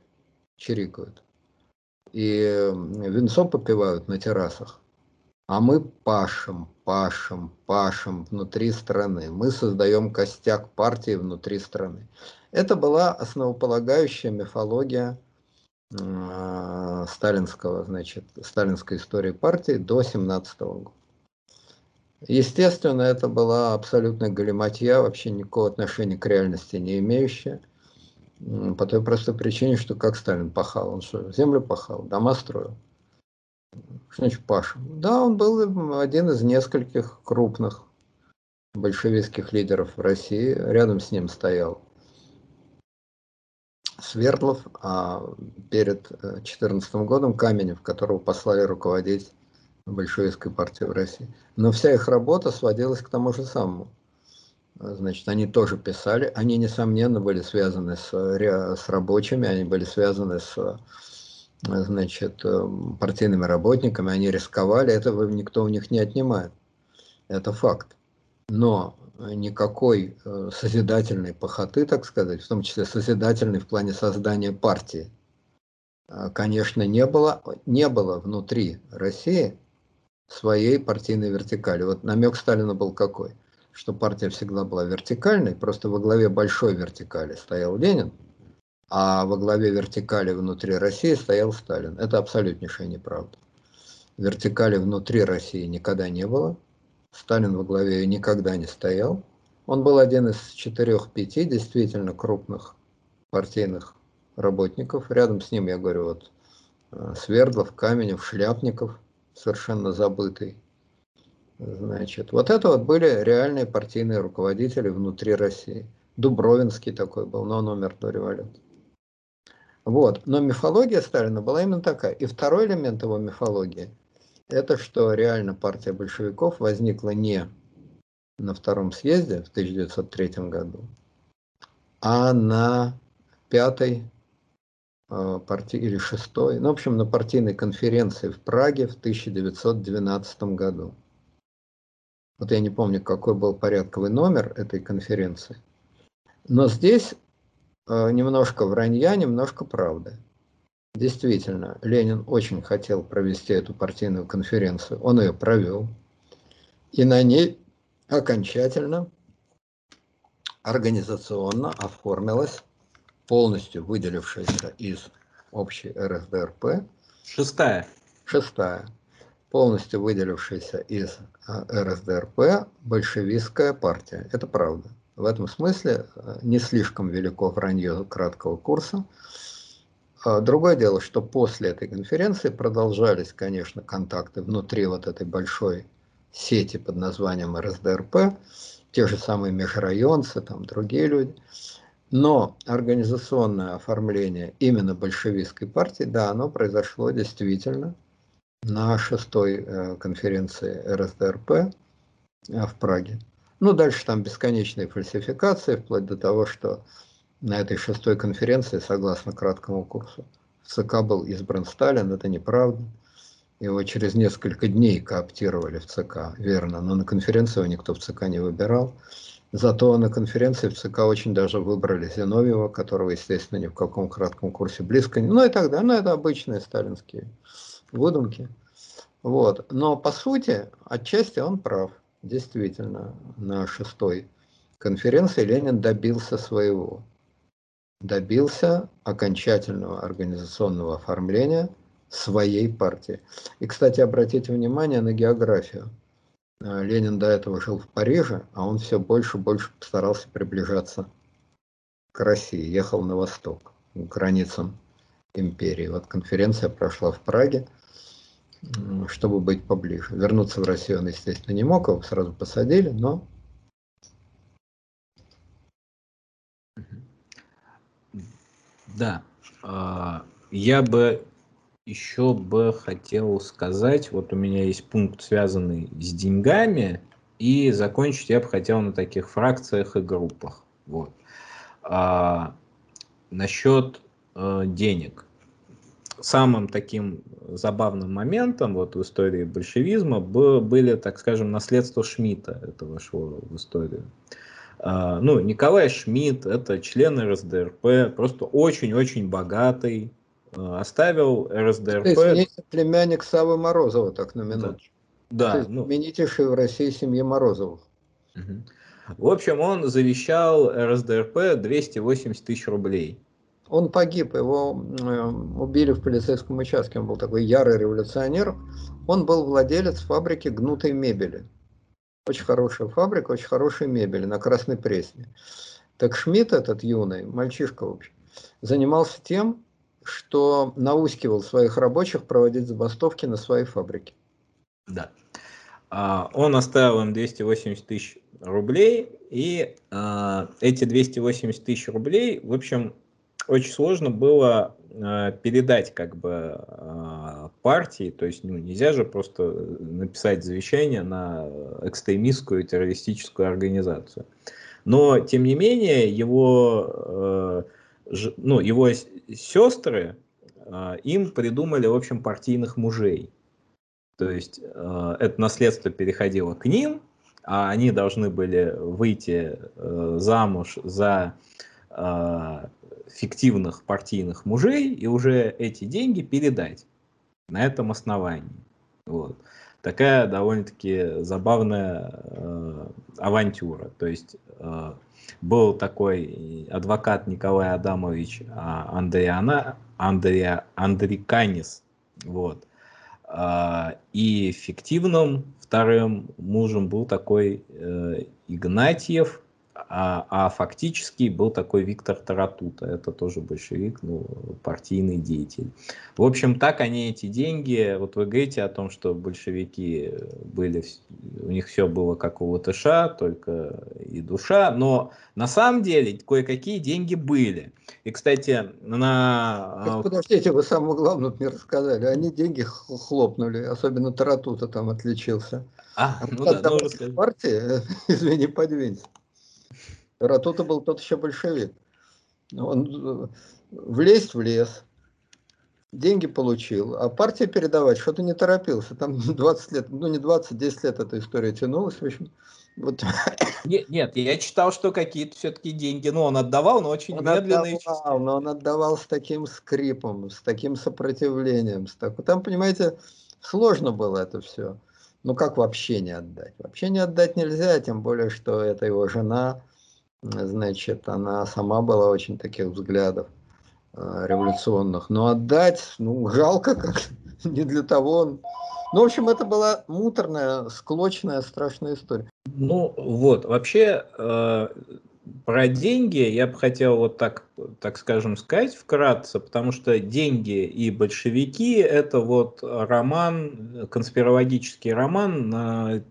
чирикают и винцо попивают на террасах, а мы пашем, пашем, пашем внутри страны. Мы создаем костяк партии внутри страны. Это была основополагающая мифология э, сталинского, значит, сталинской истории партии до 17 года. Естественно, это была абсолютная галиматья, вообще никакого отношения к реальности не имеющая. По той простой причине, что как Сталин пахал, он что, землю пахал, дома строил. Что значит Паша? Да, он был один из нескольких крупных большевистских лидеров в России. Рядом с ним стоял Свердлов, а перед 2014 э, годом Каменев, которого послали руководить большевистской партией в России. Но вся их работа сводилась к тому же самому. Значит, они тоже писали, они, несомненно, были связаны с, с рабочими, они были связаны с значит, э, партийными работниками, они рисковали, этого никто у них не отнимает. Это факт. Но никакой э, созидательной похоты, так сказать, в том числе созидательной в плане создания партии, э, конечно, не было, не было внутри России своей партийной вертикали. Вот намек Сталина был какой? Что партия всегда была вертикальной, просто во главе большой вертикали стоял Ленин, а во главе вертикали внутри России стоял Сталин. Это абсолютнейшая неправда. Вертикали внутри России никогда не было. Сталин во главе никогда не стоял. Он был один из четырех-пяти действительно крупных партийных работников. Рядом с ним, я говорю, вот э, Свердлов, Каменев, Шляпников, совершенно забытый. Значит, вот это вот были реальные партийные руководители внутри России. Дубровинский такой был, но он умер до революции. Вот. Но мифология Сталина была именно такая. И второй элемент его мифологии – это что реально партия большевиков возникла не на втором съезде в 1903 году, а на пятой э, партии или шестой, ну, в общем, на партийной конференции в Праге в 1912 году. Вот я не помню, какой был порядковый номер этой конференции. Но здесь Э, немножко вранья, немножко правды. Действительно, Ленин очень хотел провести эту партийную конференцию. Он ее провел. И на ней окончательно, организационно оформилась полностью выделившаяся из общей РСДРП. Шестая. Шестая. Полностью выделившаяся из э, РСДРП большевистская партия. Это правда. В этом смысле э, не слишком велико вранье краткого курса. А другое дело, что после этой конференции продолжались, конечно, контакты внутри вот этой большой сети под названием РСДРП, те же самые межрайонцы, там другие люди. Но организационное оформление именно большевистской партии, да, оно произошло действительно на шестой э, конференции РСДРП э, в Праге. Ну, дальше там бесконечные фальсификации, вплоть до того, что на этой шестой конференции, согласно краткому курсу, в ЦК был избран Сталин, это неправда. Его через несколько дней кооптировали в ЦК, верно, но на конференции его никто в ЦК не выбирал. Зато на конференции в ЦК очень даже выбрали Зиновьева, которого, естественно, ни в каком кратком курсе близко не... Ну и так далее. Ну, это обычные сталинские выдумки. Вот. Но, по сути, отчасти он прав. Действительно, на шестой конференции Ленин добился своего. добился окончательного организационного оформления своей партии. И, кстати, обратите внимание на географию. Э, Ленин до этого жил в Париже, а он все больше и больше старался приближаться к России, ехал на восток, к границам империи. Вот конференция прошла в Праге, чтобы быть поближе. Вернуться в Россию он, естественно, не мог, его сразу посадили, но Да, а, я бы еще бы хотел сказать, вот у меня есть пункт, связанный с деньгами, и закончить я бы хотел на таких фракциях и группах. Вот. А, насчет а, денег. Самым таким забавным моментом вот в истории большевизма были, так скажем, наследство Шмидта. Это вошло в историю. А, ну, Николай Шмидт, это член РСДРП, просто очень-очень богатый, а, оставил РСДРП... Извините, племянник Савы Морозова, так на минуточку. Да. да ну... Знаменитейший в России семьи Морозовых. Угу. В общем, он завещал РСДРП 280 тысяч рублей. Он погиб, его э, убили в полицейском участке, он был такой ярый революционер. Он был владелец фабрики гнутой мебели. Очень хорошая фабрика, очень хорошая мебель на Красной Пресне. Так Шмидт, этот юный, мальчишка, в общем, занимался тем, что наускивал своих рабочих проводить забастовки на своей фабрике. Да. А, он оставил им 280 тысяч рублей, и а, эти 280 тысяч рублей, в общем, очень сложно было э, передать как бы э, партии, то есть ну, нельзя же просто написать завещание на экстремистскую террористическую организацию. Но, тем не менее, его, э, ж, ну, его сестры, э, им придумали, в общем, партийных мужей. То есть э, это наследство переходило к ним, а они должны были выйти э, замуж за э, фиктивных партийных мужей и уже эти деньги передать на этом основании. Вот. Такая довольно-таки забавная э, авантюра. То есть э, был такой адвокат Николай Адамович а, Андриана, Андрия, Андриканис. Вот. Э, и фиктивным вторым мужем был такой э, Игнатьев, а, а фактически был такой Виктор Таратута, это тоже большевик, ну, партийный деятель. В общем, так они эти деньги, вот вы говорите о том, что большевики были, у них все было как у ЛТШ, только и душа, но на самом деле кое-какие деньги были. И, кстати, на... Подождите, вы самое главное мне рассказали, они деньги хлопнули, особенно Таратута там отличился. А, ну а да, ну, партия, извини, подвинься. Ратута был тот еще большевик. Он э, влезть в лес, деньги получил, а партия передавать что-то не торопился. Там 20 лет, ну не 20, 10 лет эта история тянулась, в общем. Вот. Нет, нет, я читал, что какие-то все-таки деньги, ну он отдавал, но очень он медленно. Отдавал, но он отдавал с таким скрипом, с таким сопротивлением. С так... Там, понимаете, сложно было это все. Ну как вообще не отдать? Вообще не отдать нельзя, тем более, что это его жена, значит, она сама была очень таких взглядов э, революционных. Но отдать, ну, жалко как не для того. Ну, в общем, это была муторная, склочная, страшная история. Ну, вот, вообще, э, про деньги я бы хотел вот так, так скажем, сказать вкратце, потому что деньги и большевики – это вот роман, конспирологический роман на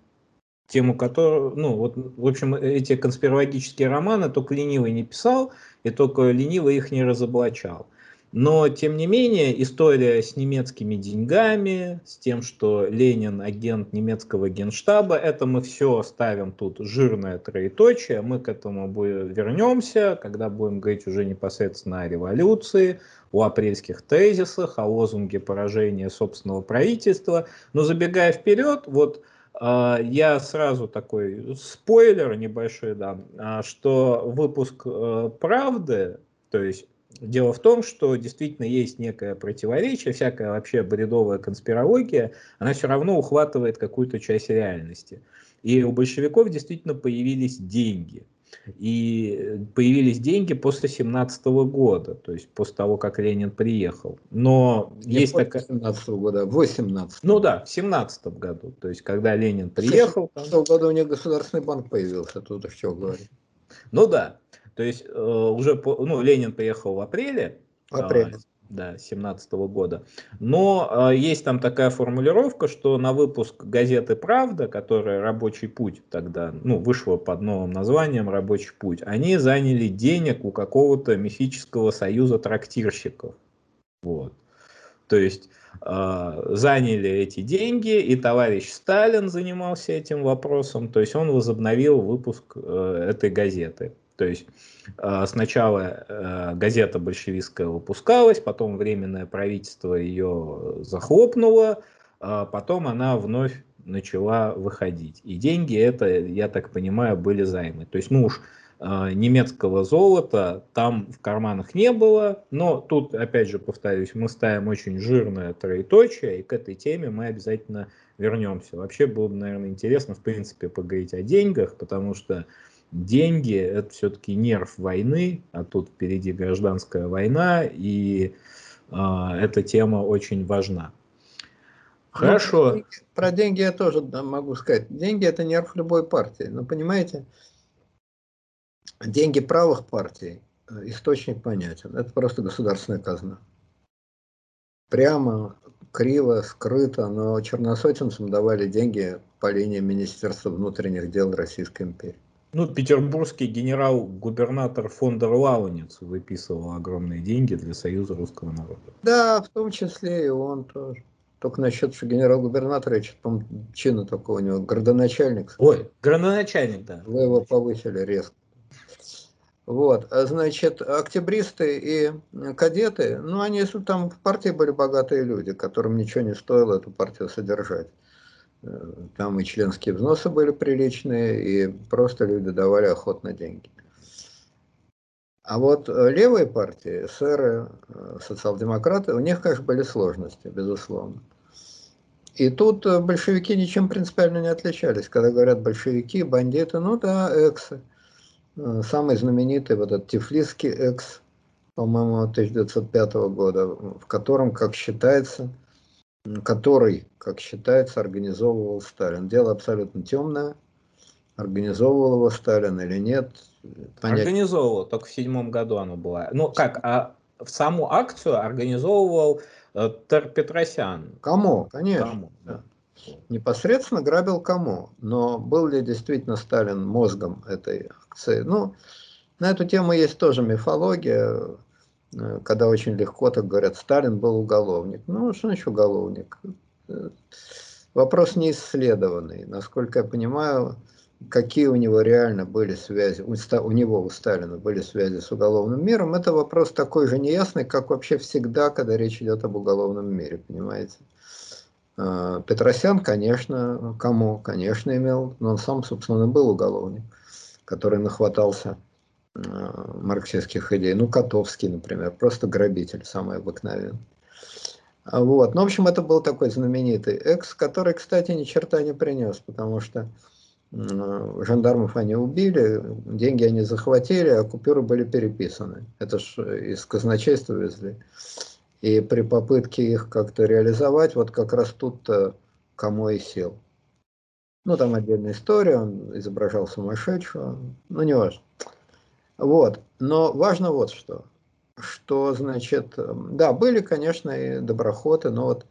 тему которого, ну, вот, в общем, эти конспирологические романы только ленивый не писал, и только ленивый их не разоблачал. Но, тем не менее, история с немецкими деньгами, с тем, что Ленин агент немецкого генштаба, это мы все ставим тут жирное троеточие, мы к этому вернемся, когда будем говорить уже непосредственно о революции, о апрельских тезисах, о лозунге поражения собственного правительства. Но забегая вперед, вот а, я сразу такой спойлер небольшой дам, а, что выпуск э, «Правды», то есть Дело в том, что действительно есть некое противоречие, всякая вообще бредовая конспирология, она все равно ухватывает какую-то часть реальности. И у большевиков действительно появились деньги. и появились деньги после 17 года, то есть после того, как Ленин приехал. Но Не есть такая... 17 года, а в 18 Ну да, в 17 году, то есть когда Ленин приехал... В 17 году у них Государственный банк появился, тут что говорить. Ну да, то есть э, уже, по, ну, Ленин приехал в апреле, В апреле. а, да, 17 года. Но э, есть там такая формулировка, что на выпуск газеты «Правда», которая «Рабочий путь» тогда, ну, вышла под новым названием «Рабочий путь», они заняли денег у какого-то мифического союза трактирщиков. Вот. То есть э, заняли эти деньги, и товарищ Сталин занимался этим вопросом, то есть он возобновил выпуск э, этой газеты. То есть э, сначала э, газета большевистская выпускалась, потом Временное правительство ее захлопнуло, а потом она вновь начала выходить. И деньги это, я так понимаю, были займы. То есть, ну уж э, немецкого золота там в карманах не было, но тут, опять же, повторюсь, мы ставим очень жирное троеточие, и к этой теме мы обязательно вернемся. Вообще было бы, наверное, интересно, в принципе, поговорить о деньгах, потому что деньги – это все-таки нерв войны, а тут впереди гражданская война, и э, эта тема очень важна. Хорошо. Ну, про деньги я тоже могу сказать. Деньги – это нерв любой партии. Но понимаете, деньги правых партий, э, источник понятен. Это просто государственная казна. Прямо, криво, скрыто, но черносотенцам давали деньги по линии Министерства внутренних дел Российской империи. Ну, петербургский генерал-губернатор фон дер Лауниц выписывал огромные деньги для Союза русского народа. Да, в том числе и он тоже. Только насчет, что генерал-губернатора, я что-то, чина такого у него, градоначальник. Ой, градоначальник, да. Вы его повысили резко. Вот, а значит, октябристы и кадеты, ну, они там в партии были богатые люди, которым ничего не стоило эту партию содержать. Э, там и членские взносы были приличные, и просто люди давали охотно деньги. А вот э, левые партии, эсеры, э, социал-демократы, у них, конечно, были сложности, безусловно. И тут большевики ничем принципиально не отличались. Когда говорят большевики, бандиты, ну да, эксы. Самый знаменитый вот этот тифлисский экс, по-моему, 1905 года, в котором, как считается, который, как считается, организовывал Сталин. Дело абсолютно темное. Организовывал его Сталин или нет. Понять... Организовывал, только в седьмом году оно было. Ну как, а в саму акцию организовывал э, Тер Петросян. Кому? Конечно. Кому, да. Непосредственно грабил кому. Но был ли действительно Сталин мозгом этой акции? Ну, на эту тему есть тоже мифология. Э, когда очень легко так говорят, Сталин был уголовник. Ну, что значит уголовник? Э, вопрос не исследованный. Насколько я понимаю, какие у него реально были связи, у, у него, у Сталина были связи с уголовным миром, это вопрос такой же неясный, как вообще всегда, когда речь идет об уголовном мире, понимаете? Э, Петросян, конечно, кому? Конечно, имел, но он сам, собственно, был уголовник, который нахватался марксистских идей. Ну, Котовский, например, просто грабитель, самый обыкновенный. А вот. Ну, в общем, это был такой знаменитый экс, который, кстати, ни черта не принес, потому что э, жандармов они убили, деньги они захватили, а купюры были переписаны. Это ж из казначейства везли. И при попытке их как-то реализовать, вот как раз тут-то кому и сел. Ну, там отдельная история, он изображал сумасшедшего, ну, не важно. Вот. Но важно вот что. Что, значит, эм, да, были, конечно, и доброхоты, но вот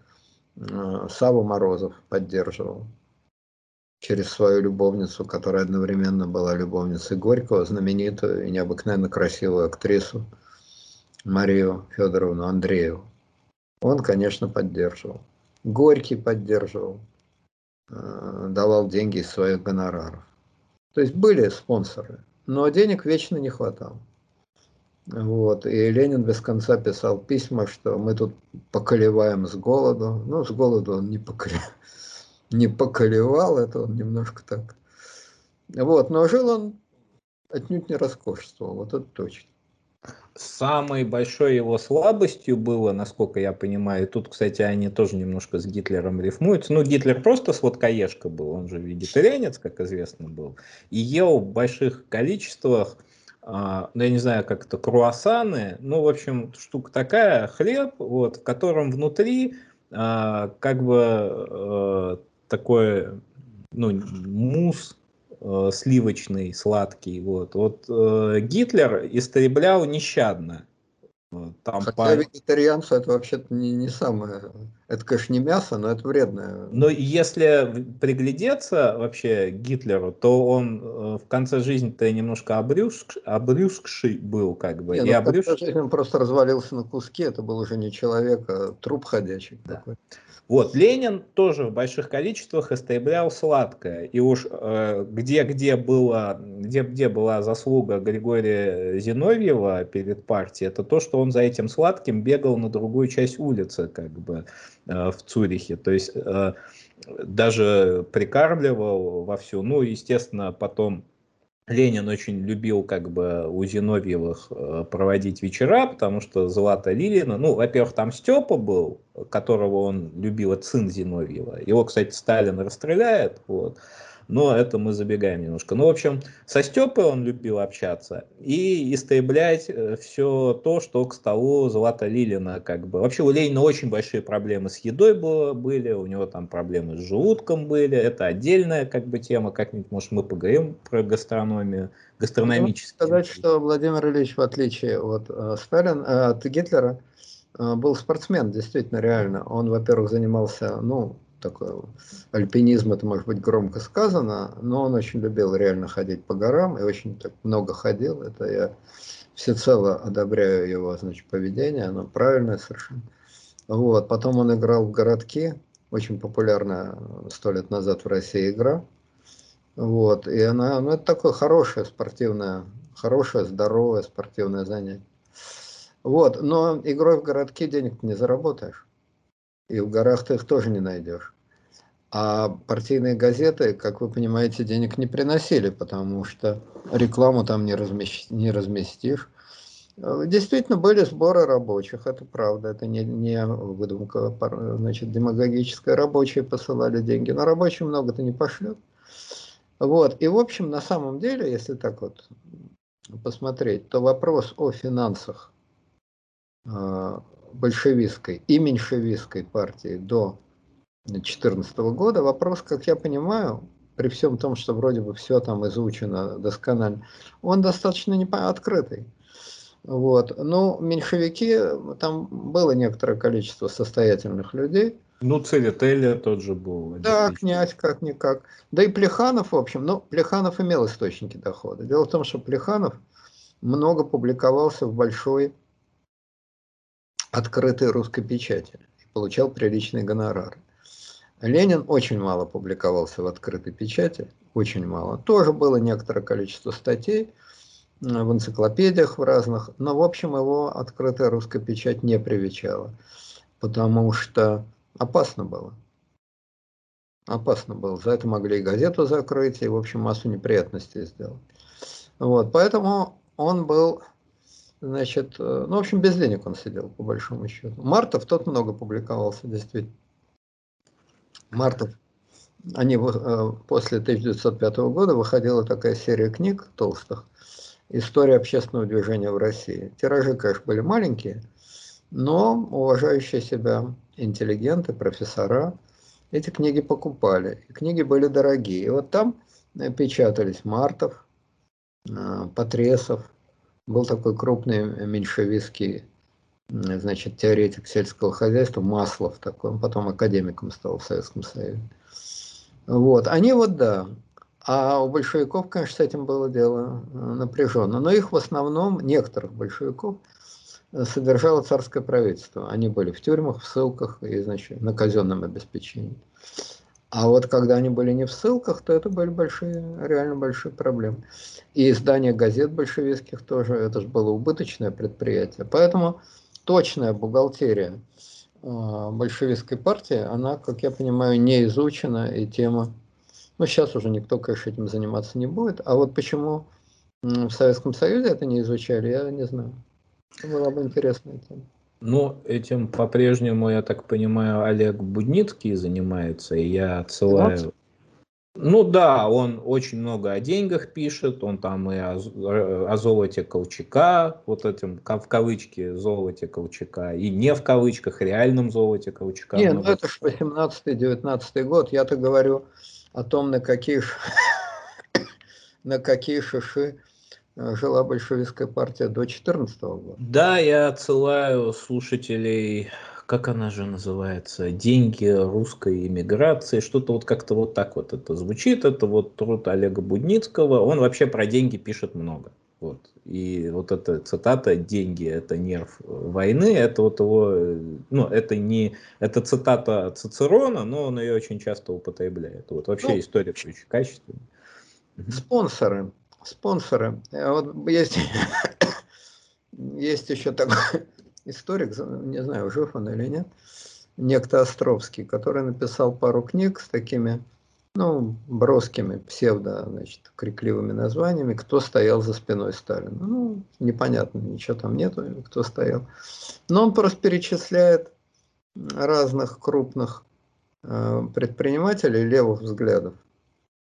э, Саву Морозов поддерживал через свою любовницу, которая одновременно была любовницей Горького, знаменитую и необыкновенно красивую актрису Марию Федоровну Андрееву. Он, конечно, поддерживал. Горький поддерживал, э, давал деньги из своих гонораров. То есть были спонсоры но денег вечно не хватало. Вот. И Ленин без конца писал письма, что мы тут поколеваем с голоду. Ну, с голоду он не, поколе... не поколевал, это он немножко так. Вот. Но жил он отнюдь не роскошествовал, вот это точно. Самой большой его слабостью было, насколько я понимаю, тут, кстати, они тоже немножко с Гитлером рифмуются. Ну, Гитлер просто сладкоежка был, он же вегетарианец, как известно, был, и ел в больших количествах, а, ну, я не знаю, как это, круассаны, ну, в общем, штука такая, хлеб, вот, в котором внутри а, как бы а, такой, ну, мусс, э, сливочный, сладкий. Вот, вот э, Гитлер истреблял нещадно. Там Хотя по... вегетарианцы это вообще-то не, не самое, это, конечно, не мясо, но это вредное. Но если приглядеться вообще Гитлеру, то он э, в конце жизни-то немножко обрюзг, обрюзгший был, как бы. Не, и ну, в конце жизни он просто развалился на куски, это был уже не человек, а труп ходячий. Да. Такой. Вот, Ленин тоже в больших количествах истреблял сладкое. И уж э, где, где, была, где, где была заслуга Григория Зиновьева перед партией, это то, что он за этим сладким бегал на другую часть улицы, как бы, э, в Цюрихе. То есть э, даже прикармливал вовсю. Ну, естественно, потом Ленин очень любил как бы у Зиновьевых э, проводить вечера, потому что Злата Лилина, ну, во-первых, там Степа был, которого он любил, сын Зиновьева. Его, кстати, Сталин расстреляет, вот но это мы забегаем немножко. Ну, в общем, со Степой он любил общаться и истреблять э, все то, что к столу Злата Лилина как бы. Вообще у Ленина очень большие проблемы с едой было, были, у него там проблемы с желудком были, это отдельная как бы тема, как-нибудь, может, мы поговорим про гастрономию, гастрономически. сказать, что Владимир Ильич, в отличие от э, Сталина, э, от Гитлера, э, был спортсмен, действительно, реально. Он, во-первых, занимался, ну, такой альпинизм, это может быть громко сказано, но он очень любил реально ходить по горам и очень так много ходил. Это я всецело одобряю его значит, поведение, оно правильное совершенно. Вот. Потом он играл в городки, очень популярная сто лет назад в России игра. Вот. И она, ну, это такое хорошее спортивное, хорошее, здоровое спортивное занятие. Вот. Но игрой в городки денег не заработаешь. И в горах ты их тоже не найдешь. А партийные газеты, как вы понимаете, денег не приносили, потому что рекламу там не, размещ... не разместишь. Действительно, были сборы рабочих, это правда, это не, не выдумка, значит, демагогическая. Рабочие посылали деньги, но рабочие много-то не пошлет. Вот, и в общем, на самом деле, если так вот посмотреть, то вопрос о финансах а, большевистской и меньшевистской партии до 2014 года. Вопрос, как я понимаю, при всем том, что вроде бы все там изучено досконально, он достаточно не открытый. Вот. Ну, меньшевики, там было некоторое количество состоятельных людей. Ну, Церетели тот же был. Да, князь как-никак. Да и Плеханов, в общем, ну, Плеханов имел источники дохода. Дело в том, что Плеханов много публиковался в большой открытой русской печати и получал приличные гонорары. Ленин очень мало публиковался в открытой печати, очень мало. Тоже было некоторое количество статей в энциклопедиях в разных, но в общем его открытая русская печать не привечала, потому что опасно было. Опасно было. За это могли и газету закрыть, и, в общем, массу неприятностей сделать. Вот, поэтому он был Значит, э, ну, в общем, без денег он сидел, по большому счету. Мартов тот много публиковался, действительно. Мартов. Они э, после 1905 года выходила такая серия книг толстых «История общественного движения в России». Тиражи, конечно, были маленькие, но уважающие себя интеллигенты, профессора эти книги покупали. Книги были дорогие. И вот там печатались Мартов, э, Потресов, был такой крупный меньшевистский значит, теоретик сельского хозяйства, Маслов такой, он потом академиком стал в Советском Союзе. Вот, они вот, да, а у большевиков, конечно, с этим было дело э, напряженно, но их в основном, некоторых большевиков, э, содержало царское правительство. Они были в тюрьмах, в ссылках и, значит, на казенном обеспечении. А вот когда они были не в ссылках, то это были большие, реально большие проблемы. И издание газет большевистских тоже, это же было убыточное предприятие. Поэтому точная бухгалтерия э, большевистской партии, она, как я понимаю, не изучена, и тема, ну сейчас уже никто, конечно, этим заниматься не будет. А вот почему в Советском Союзе это не изучали, я не знаю. Была бы интересная тема. Ну, этим по-прежнему, я так понимаю, Олег Будницкий занимается, и я отсылаю... Ну да, он очень много о деньгах пишет, он там и о, о золоте Колчака, вот этим в кавычке золоте Колчака, и не в кавычках, реальном золоте Колчака. Нет, ну это же 18-19 год, я-то говорю о том, на какие, на какие шиши э, жила большевистская партия до 14 года. Да, я отсылаю слушателей как она же называется, деньги русской иммиграции, что-то вот как-то вот так вот это звучит, это вот труд Олега Будницкого, он вообще про деньги пишет много. Вот. И вот эта цитата «деньги – это нерв войны», это вот его, ну, это не, это цитата Цицерона, но он ее очень часто употребляет. Вот вообще ну, история очень качественная. Спонсоры, спонсоры. Вот есть, есть еще такой историк, не знаю, жив он или нет, некто Островский, который написал пару книг с такими, ну, броскими, псевдо, значит, крикливыми названиями «Кто стоял за спиной Сталина?». Ну, непонятно, ничего там нету, кто стоял. Но он просто перечисляет разных крупных э, предпринимателей левых взглядов,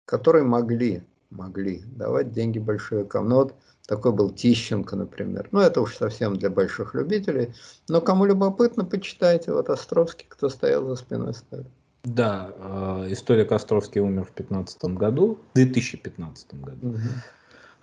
которые могли, могли давать деньги большевикам. Но вот такой был Тищенко, например. Ну, это уж совсем для больших любителей. Но кому любопытно, почитайте. Вот Островский, кто стоял за спиной Сталина. Да, э, историк Островский умер в 15 году, в 2015 году. Угу.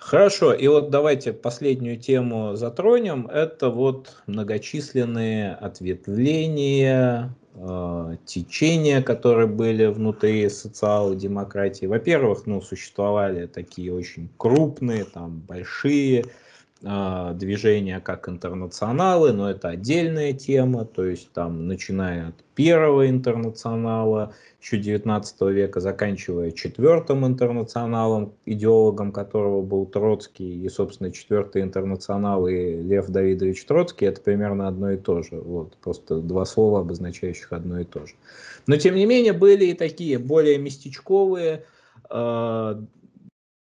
Хорошо, и вот давайте последнюю тему затронем. Это вот многочисленные ответвления, э, течения, которые были внутри социал-демократии. Во-первых, ну, существовали такие очень крупные, там, большие движения, как интернационалы, но это отдельная тема, то есть там, начиная от первого интернационала, еще 19 века, заканчивая четвертым интернационалом, идеологом которого был Троцкий, и, собственно, четвертый интернационал и Лев Давидович Троцкий, это примерно одно и то же. Вот, просто два слова, обозначающих одно и то же. Но, тем не менее, были и такие более местечковые э,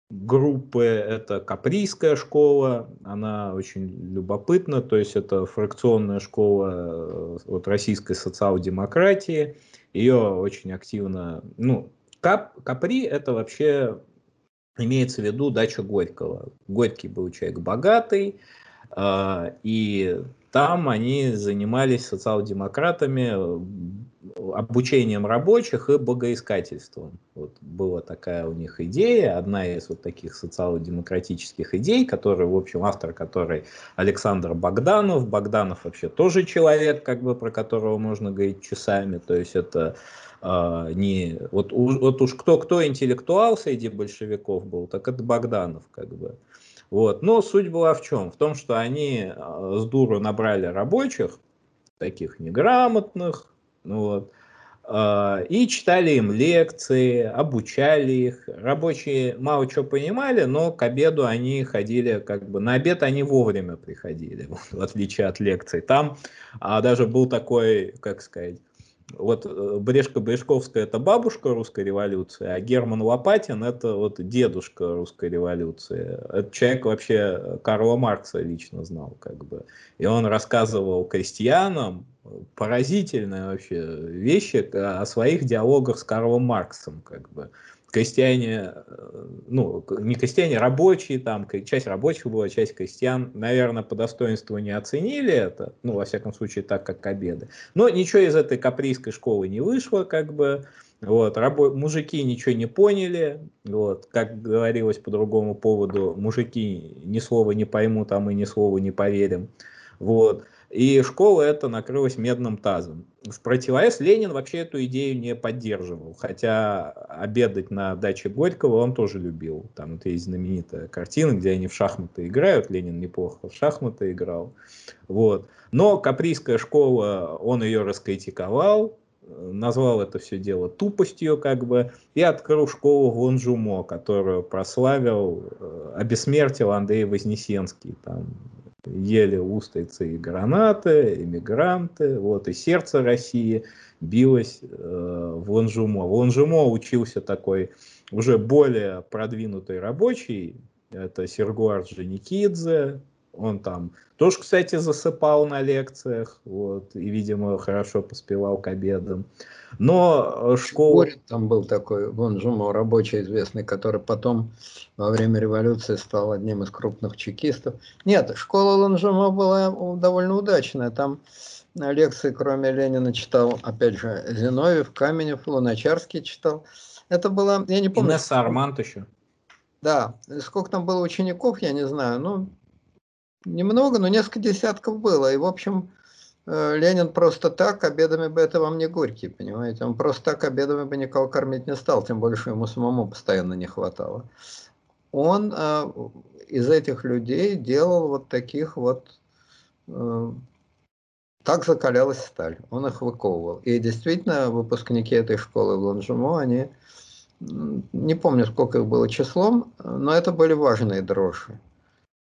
группы. Это Каприйская школа, она очень любопытна, то есть это фракционная школа э, от российской социал-демократии, ее очень активно, ну, Кап, Капри это вообще имеется в виду дача Горького. Горький был человек богатый, э, и там они занимались социал-демократами обучением рабочих и богоискательством. Вот была такая у них идея, одна из вот таких социал-демократических идей, которая, в общем, автор которой Александр Богданов. Богданов вообще тоже человек, как бы, про которого можно говорить часами. То есть это э, не... Вот, вот уж кто, кто интеллектуал среди большевиков был, так это Богданов, как бы. Вот. Но суть была в чем? В том, что они с дуру набрали рабочих, таких неграмотных, вот. А, и читали им лекции, обучали их. Рабочие мало чего понимали, но к обеду они ходили, как бы на обед они вовремя приходили, в отличие от лекций. Там а, даже был такой, как сказать, вот э, Брешко-Брешковская это бабушка русской революции, а Герман Лопатин это вот дедушка русской революции. Этот человек вообще Карла Маркса лично знал, как бы. И он рассказывал крестьянам поразительные вообще вещи о своих диалогах с Карлом Марксом, как бы крестьяне, ну, не крестьяне, рабочие, там, часть рабочих была, часть крестьян, наверное, по достоинству не оценили это, ну, во всяком случае, так, как обеды. Но ничего из этой каприйской школы не вышло, как бы, вот, рабо... мужики ничего не поняли, вот, как говорилось по другому поводу, мужики ни слова не поймут, а мы ни слова не поверим, вот. И школа это накрылась медным тазом. В противовес Ленин вообще эту идею не поддерживал, хотя обедать на даче Горького он тоже любил. Там это есть знаменитая картина, где они в шахматы играют, Ленин неплохо в шахматы играл. Вот. Но каприйская школа, он ее раскритиковал, назвал это все дело тупостью, как бы, и открыл школу в Ланжумо, которую прославил, э, обессмертил Андрей Вознесенский, там, ели устрицы и гранаты, иммигранты, вот, и сердце России билось э, в Ланжумо. В Ланжумо учился такой уже более продвинутый рабочий, это Сергуар Джаникидзе, Он там тоже, кстати, засыпал на лекциях, вот, и, видимо, хорошо поспевал к обедам. Но э, школа... Там был такой, вон Жумов, рабочий известный, который потом во время революции стал одним из крупных чекистов. Нет, школа Ланжума была довольно удачная. Там лекции, кроме Ленина, читал, опять же, Зиновьев, Каменев, Луначарский читал. Это было, я не помню... Инесса Армант еще. Да, сколько там было учеников, я не знаю, ну, немного, но несколько десятков было. И, в общем, э, Ленин просто так обедами бы это вам не горький, понимаете? Он просто так обедами бы никого кормить не стал, тем больше ему самому постоянно не хватало. Он э, из этих людей делал вот таких вот... Э, так закалялась сталь, он их выковывал. И действительно, выпускники этой школы в Ланжумо, они не помню, сколько их было числом, но это были важные дрожжи.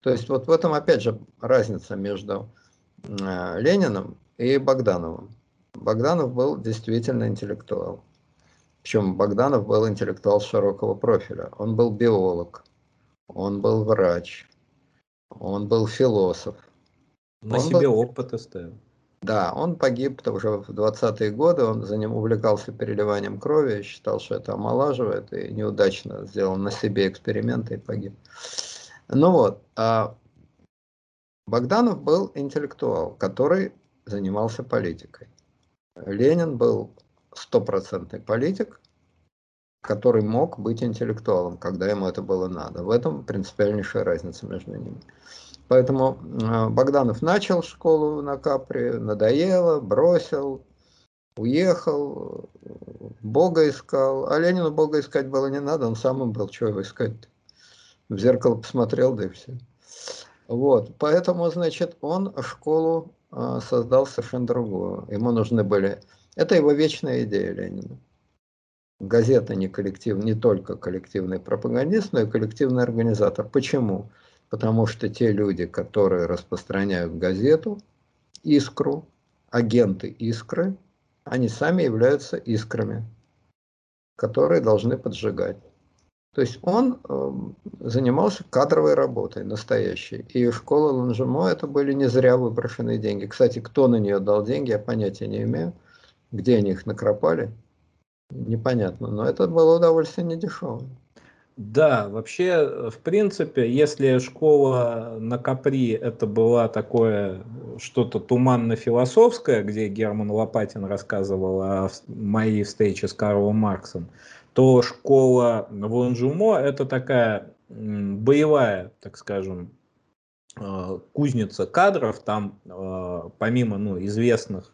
То есть вот в этом опять же разница между э, Лениным и Богдановым. Богданов был действительно интеллектуал. Причем Богданов был интеллектуал широкого профиля. Он был биолог, он был врач, он был философ. На он себе был... опыт оставил. Да, он погиб уже в 20-е годы, он за ним увлекался переливанием крови, считал, что это омолаживает, и неудачно сделал на себе эксперименты и погиб. Ну вот, а Богданов был интеллектуал, который занимался политикой. Ленин был стопроцентный политик, который мог быть интеллектуалом, когда ему это было надо. В этом принципиальнейшая разница между ними. Поэтому э, Богданов начал школу на Капре, надоело, бросил, уехал, Бога искал. А Ленину Бога искать было не надо, он сам был, чего его искать -то? В зеркало посмотрел, да и все. Вот, поэтому, значит, он школу э, создал совершенно другую. Ему нужны были... Это его вечная идея Ленина. Газета не коллектив, не только коллективный пропагандист, но и коллективный организатор. Почему? Потому что те люди, которые распространяют газету, искру, агенты искры, они сами являются искрами, которые должны поджигать. То есть он э, занимался кадровой работой, настоящей. И школа Ланжемо это были не зря выброшенные деньги. Кстати, кто на нее дал деньги, я понятия не имею. Где они их накропали, непонятно. Но это было удовольствие недешевое. Да, вообще, в принципе, если школа на Капри это была такое что-то туманно-философское, где Герман Лопатин рассказывал о моей встрече с Карлом Марксом, то школа в Ланжумо это такая боевая, так скажем, э, кузница кадров. Там э, помимо ну, известных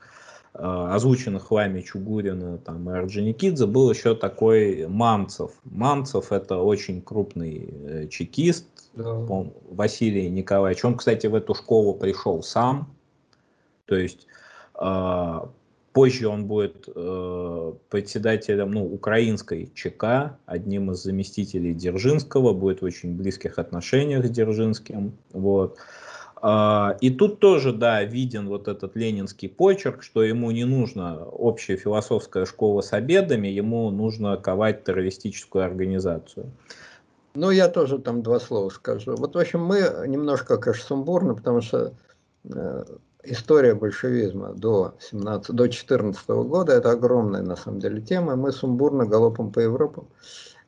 Э, озвученных вами Чугурина там, и Орджоникидзе, был еще такой Мамцев. Мамцев это очень крупный чекист, да. Василий Николаевич. Он, кстати, в эту школу пришел сам. То есть позже он будет э, председателем ну, украинской ЧК, одним из заместителей Дзержинского, будет в очень близких отношениях с Дзержинским. Вот. Э, и тут тоже, да, виден вот этот ленинский почерк, что ему не нужно общая философская школа с обедами, ему нужно ковать террористическую организацию. Ну, я тоже там два слова скажу. Вот, в общем, мы немножко, конечно, сумбурно, потому что э, история большевизма до 17, до 14 года, это огромная, на самом деле, тема, мы сумбурно галопом по Европе.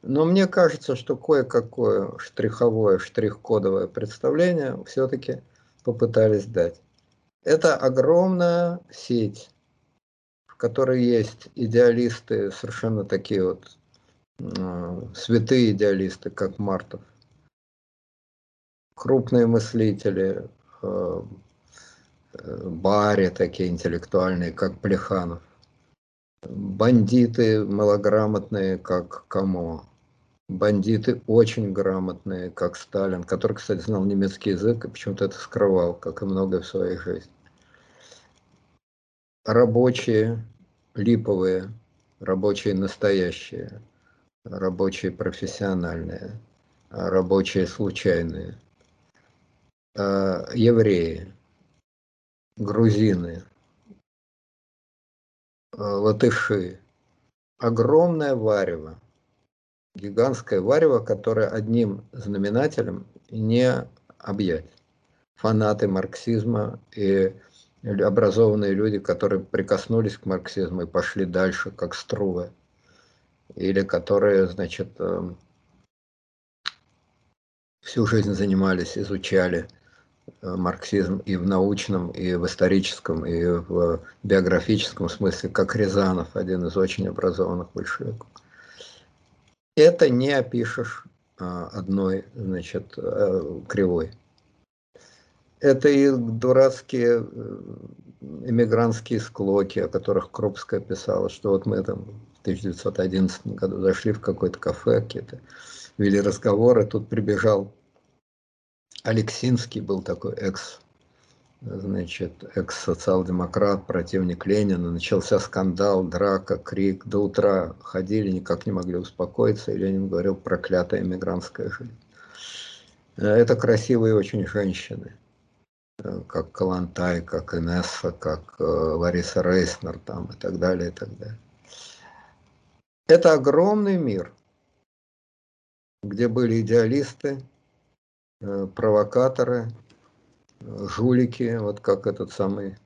Но мне кажется, что кое-какое штриховое, штрих-кодовое представление все-таки попытались дать. Это огромная сеть, в которой есть идеалисты, совершенно такие вот э, святые идеалисты, как Мартов, крупные мыслители, э, э, бари такие интеллектуальные, как Плеханов, бандиты малограмотные, как Камо, бандиты очень грамотные, как Сталин, который, кстати, знал немецкий язык и почему-то это скрывал, как и многое в своей жизни. Рабочие, липовые, рабочие настоящие, рабочие профессиональные, рабочие случайные, а, евреи, грузины, а, латыши, огромное варево – гигантское варево, которое одним знаменателем не объять. фанаты марксизма и образованные люди, которые прикоснулись к марксизму и пошли дальше, как Струве, или которые, значит, эм, всю жизнь занимались, изучали э, марксизм и в научном, и в историческом, и в биографическом смысле, как Рязанов, один из очень образованных большевиков. Это не опишешь а, одной, значит, э, кривой. Это и дурацкие э, эмигрантские склоки, о которых Крупская писала, что вот мы там в 1911 году зашли в какое-то кафе, какие-то вели разговоры, тут прибежал Алексинский, был такой экс, значит, экс-социал-демократ, противник Ленина, начался скандал, драка, крик, до утра ходили, никак не могли успокоиться, и Ленин говорил, проклятая эмигрантская жизнь. Это красивые очень женщины, как Калантай, как Инесса, как э, Лариса Рейснер там и так далее, и так далее. Это огромный мир, где были идеалисты, э, провокаторы, жулики, вот как этот самый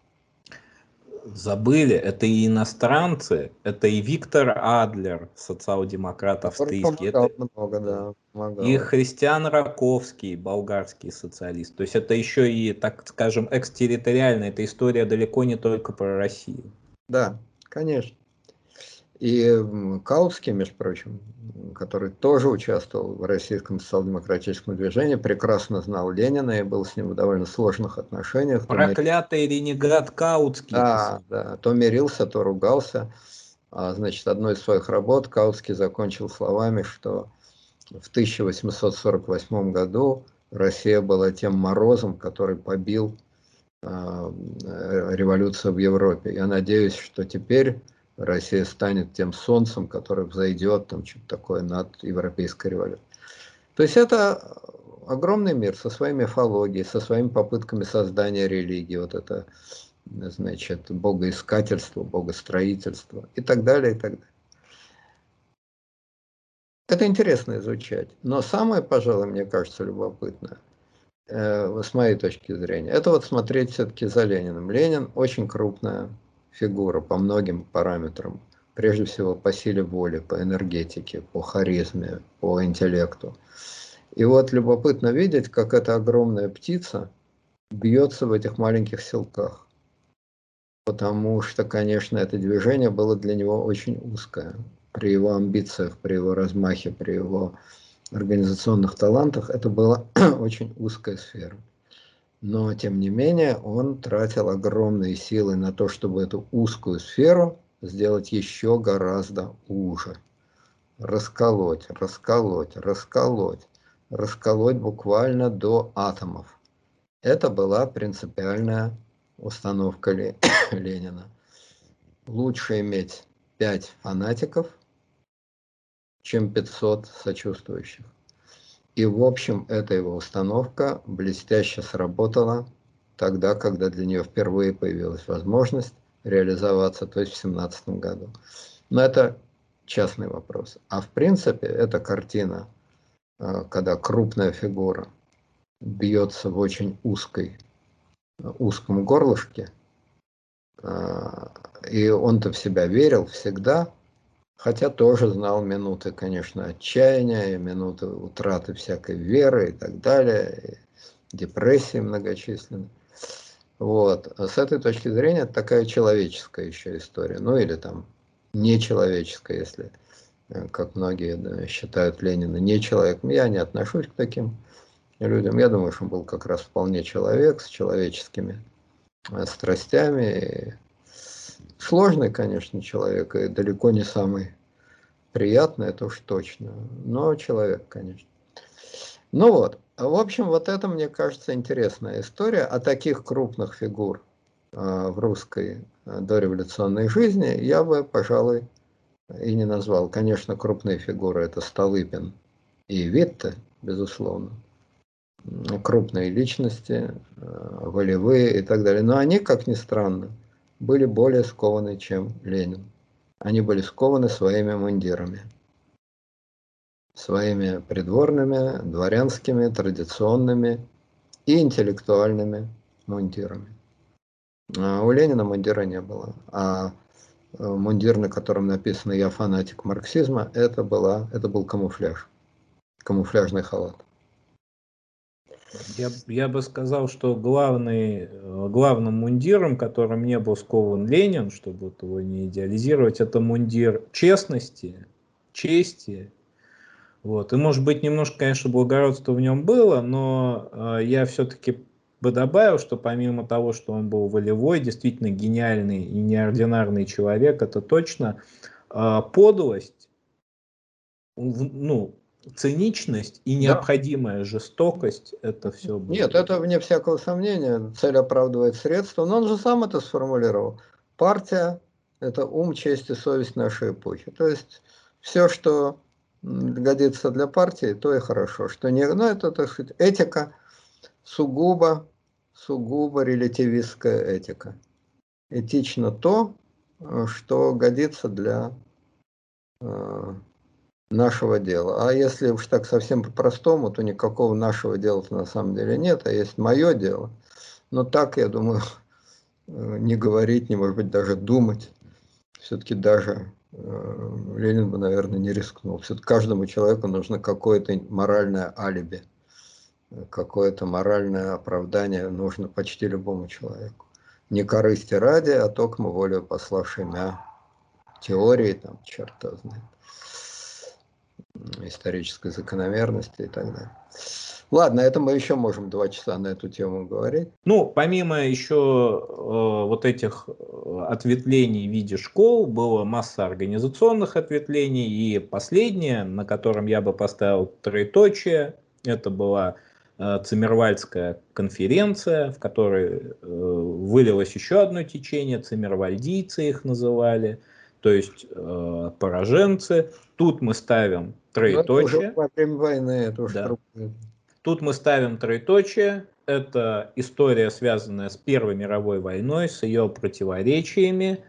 забыли, это и иностранцы, это и Виктор Адлер, социал-демократ австрийский, это много, да, помогал. и Христиан Раковский, болгарский социалист. То есть это еще и, так скажем, экстерриториально, эта история далеко не только про Россию. Да, конечно. И Каутский, между прочим, который тоже участвовал в российском социал-демократическом движении, прекрасно знал Ленина и был с ним в довольно сложных отношениях. Проклятый ренегат Каутский. Да, да, то мирился, то ругался. А, значит, одной из своих работ Каутский закончил словами, что в 1848 году Россия была тем морозом, который побил а, революцию в Европе. Я надеюсь, что теперь Россия станет тем солнцем, которое взойдет, там что-то такое над европейской революцией. То есть это огромный мир со своей мифологией, со своими попытками создания религии, вот это, значит, богоискательство, богостроительство и так далее, и так далее. Это интересно изучать. Но самое, пожалуй, мне кажется, любопытное, э, с моей точки зрения, это вот смотреть все-таки за Лениным. Ленин очень крупная фигура по многим параметрам. Прежде всего по силе воли, по энергетике, по харизме, по интеллекту. И вот любопытно видеть, как эта огромная птица бьется в этих маленьких селках. Потому что, конечно, это движение было для него очень узкое. При его амбициях, при его размахе, при его организационных талантах это была очень узкая сфера но тем не менее он тратил огромные силы на то, чтобы эту узкую сферу сделать еще гораздо уже. Расколоть, расколоть, расколоть, расколоть буквально до атомов. Это была принципиальная установка Ленина. Лучше иметь 5 фанатиков, чем 500 сочувствующих. И, в общем, эта его установка блестяще сработала тогда, когда для нее впервые появилась возможность реализоваться, то есть в 2017 году. Но это частный вопрос. А в принципе, эта картина, э, когда крупная фигура бьется в очень узкой, узком горлышке, э, и он-то в себя верил всегда, Хотя тоже знал минуты, конечно, отчаяния, минуты утраты всякой веры и так далее, и депрессии многочисленные. Вот. А с этой точки зрения это такая человеческая еще история. Ну или там нечеловеческая, если, э, как многие да, считают Ленина, не человек. Я не отношусь к таким людям. Я думаю, что он был как раз вполне человек с человеческими э, страстями, Сложный, конечно, человек, и далеко не самый приятный, это уж точно, но человек, конечно. Ну вот, в общем, вот это, мне кажется, интересная история. о таких крупных фигур э, в русской э, дореволюционной жизни я бы, пожалуй, и не назвал. Конечно, крупные фигуры – это Столыпин и Витте, безусловно. Крупные личности, э, волевые и так далее. Но они, как ни странно, были более скованы, чем Ленин. Они были скованы своими мундирами, своими придворными, дворянскими, традиционными и интеллектуальными мундирами. А у Ленина мундира не было, а э, мундир, на котором написано «Я фанатик марксизма», это, была, это был камуфляж, камуфляжный халат. Я, я бы сказал, что главный, э, главным мундиром, которым не был скован Ленин, чтобы его не идеализировать, это мундир честности, чести. Вот. И может быть немножко, конечно, благородства в нем было, но э, я все-таки бы добавил, что помимо того, что он был волевой, действительно гениальный и неординарный человек, это точно э, подлость, ну, циничность и необходимая да. жестокость, это все было. Нет, это вне всякого сомнения, цель оправдывает средства, но он же сам это сформулировал. Партия – это ум, честь и совесть нашей эпохи. То есть все, что годится для партии, то и хорошо. Что не, ну, это, так сказать, этика сугубо, сугубо релятивистская этика. Этично то, что годится для э, нашего дела. А если уж так совсем по-простому, то никакого нашего дела на самом деле нет, а есть мое дело. Но так, я думаю, не говорить, не может быть даже думать. Все-таки даже э, Ленин бы, наверное, не рискнул. Все-таки каждому человеку нужно какое-то моральное алиби, какое-то моральное оправдание нужно почти любому человеку. Не корысти ради, а только волю пославшей мя теории, там, черт знает исторической закономерности и так далее. Ладно, это мы еще можем два часа на эту тему говорить. Ну, помимо еще э, вот этих э, ответвлений в виде школ, было масса организационных ответвлений, и последнее, на котором я бы поставил троеточие, это была э, Циммервальдская конференция, в которой э, вылилось еще одно течение, циммервальдийцы их называли, то есть э, пораженцы. Тут мы ставим троеточие. Во время войны это уже да. Тут мы ставим троеточие. Это история, связанная с Первой мировой войной, с ее противоречиями.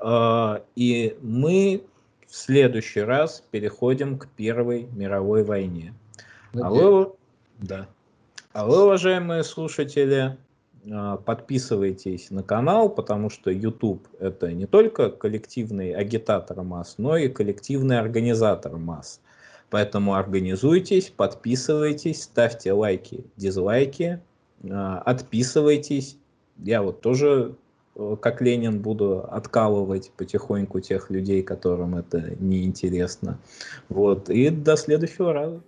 Э, и мы в следующий раз переходим к Первой мировой войне. А вы, да. а вы, уважаемые слушатели, э, подписывайтесь на канал, потому что YouTube это не только коллективный агитатор масс, но и коллективный организатор масс. Поэтому организуйтесь, подписывайтесь, ставьте лайки, дизлайки, а, отписывайтесь. Я вот тоже, э, как Ленин, буду откалывать потихоньку тех людей, которым это неинтересно. Вот. И до следующего раза.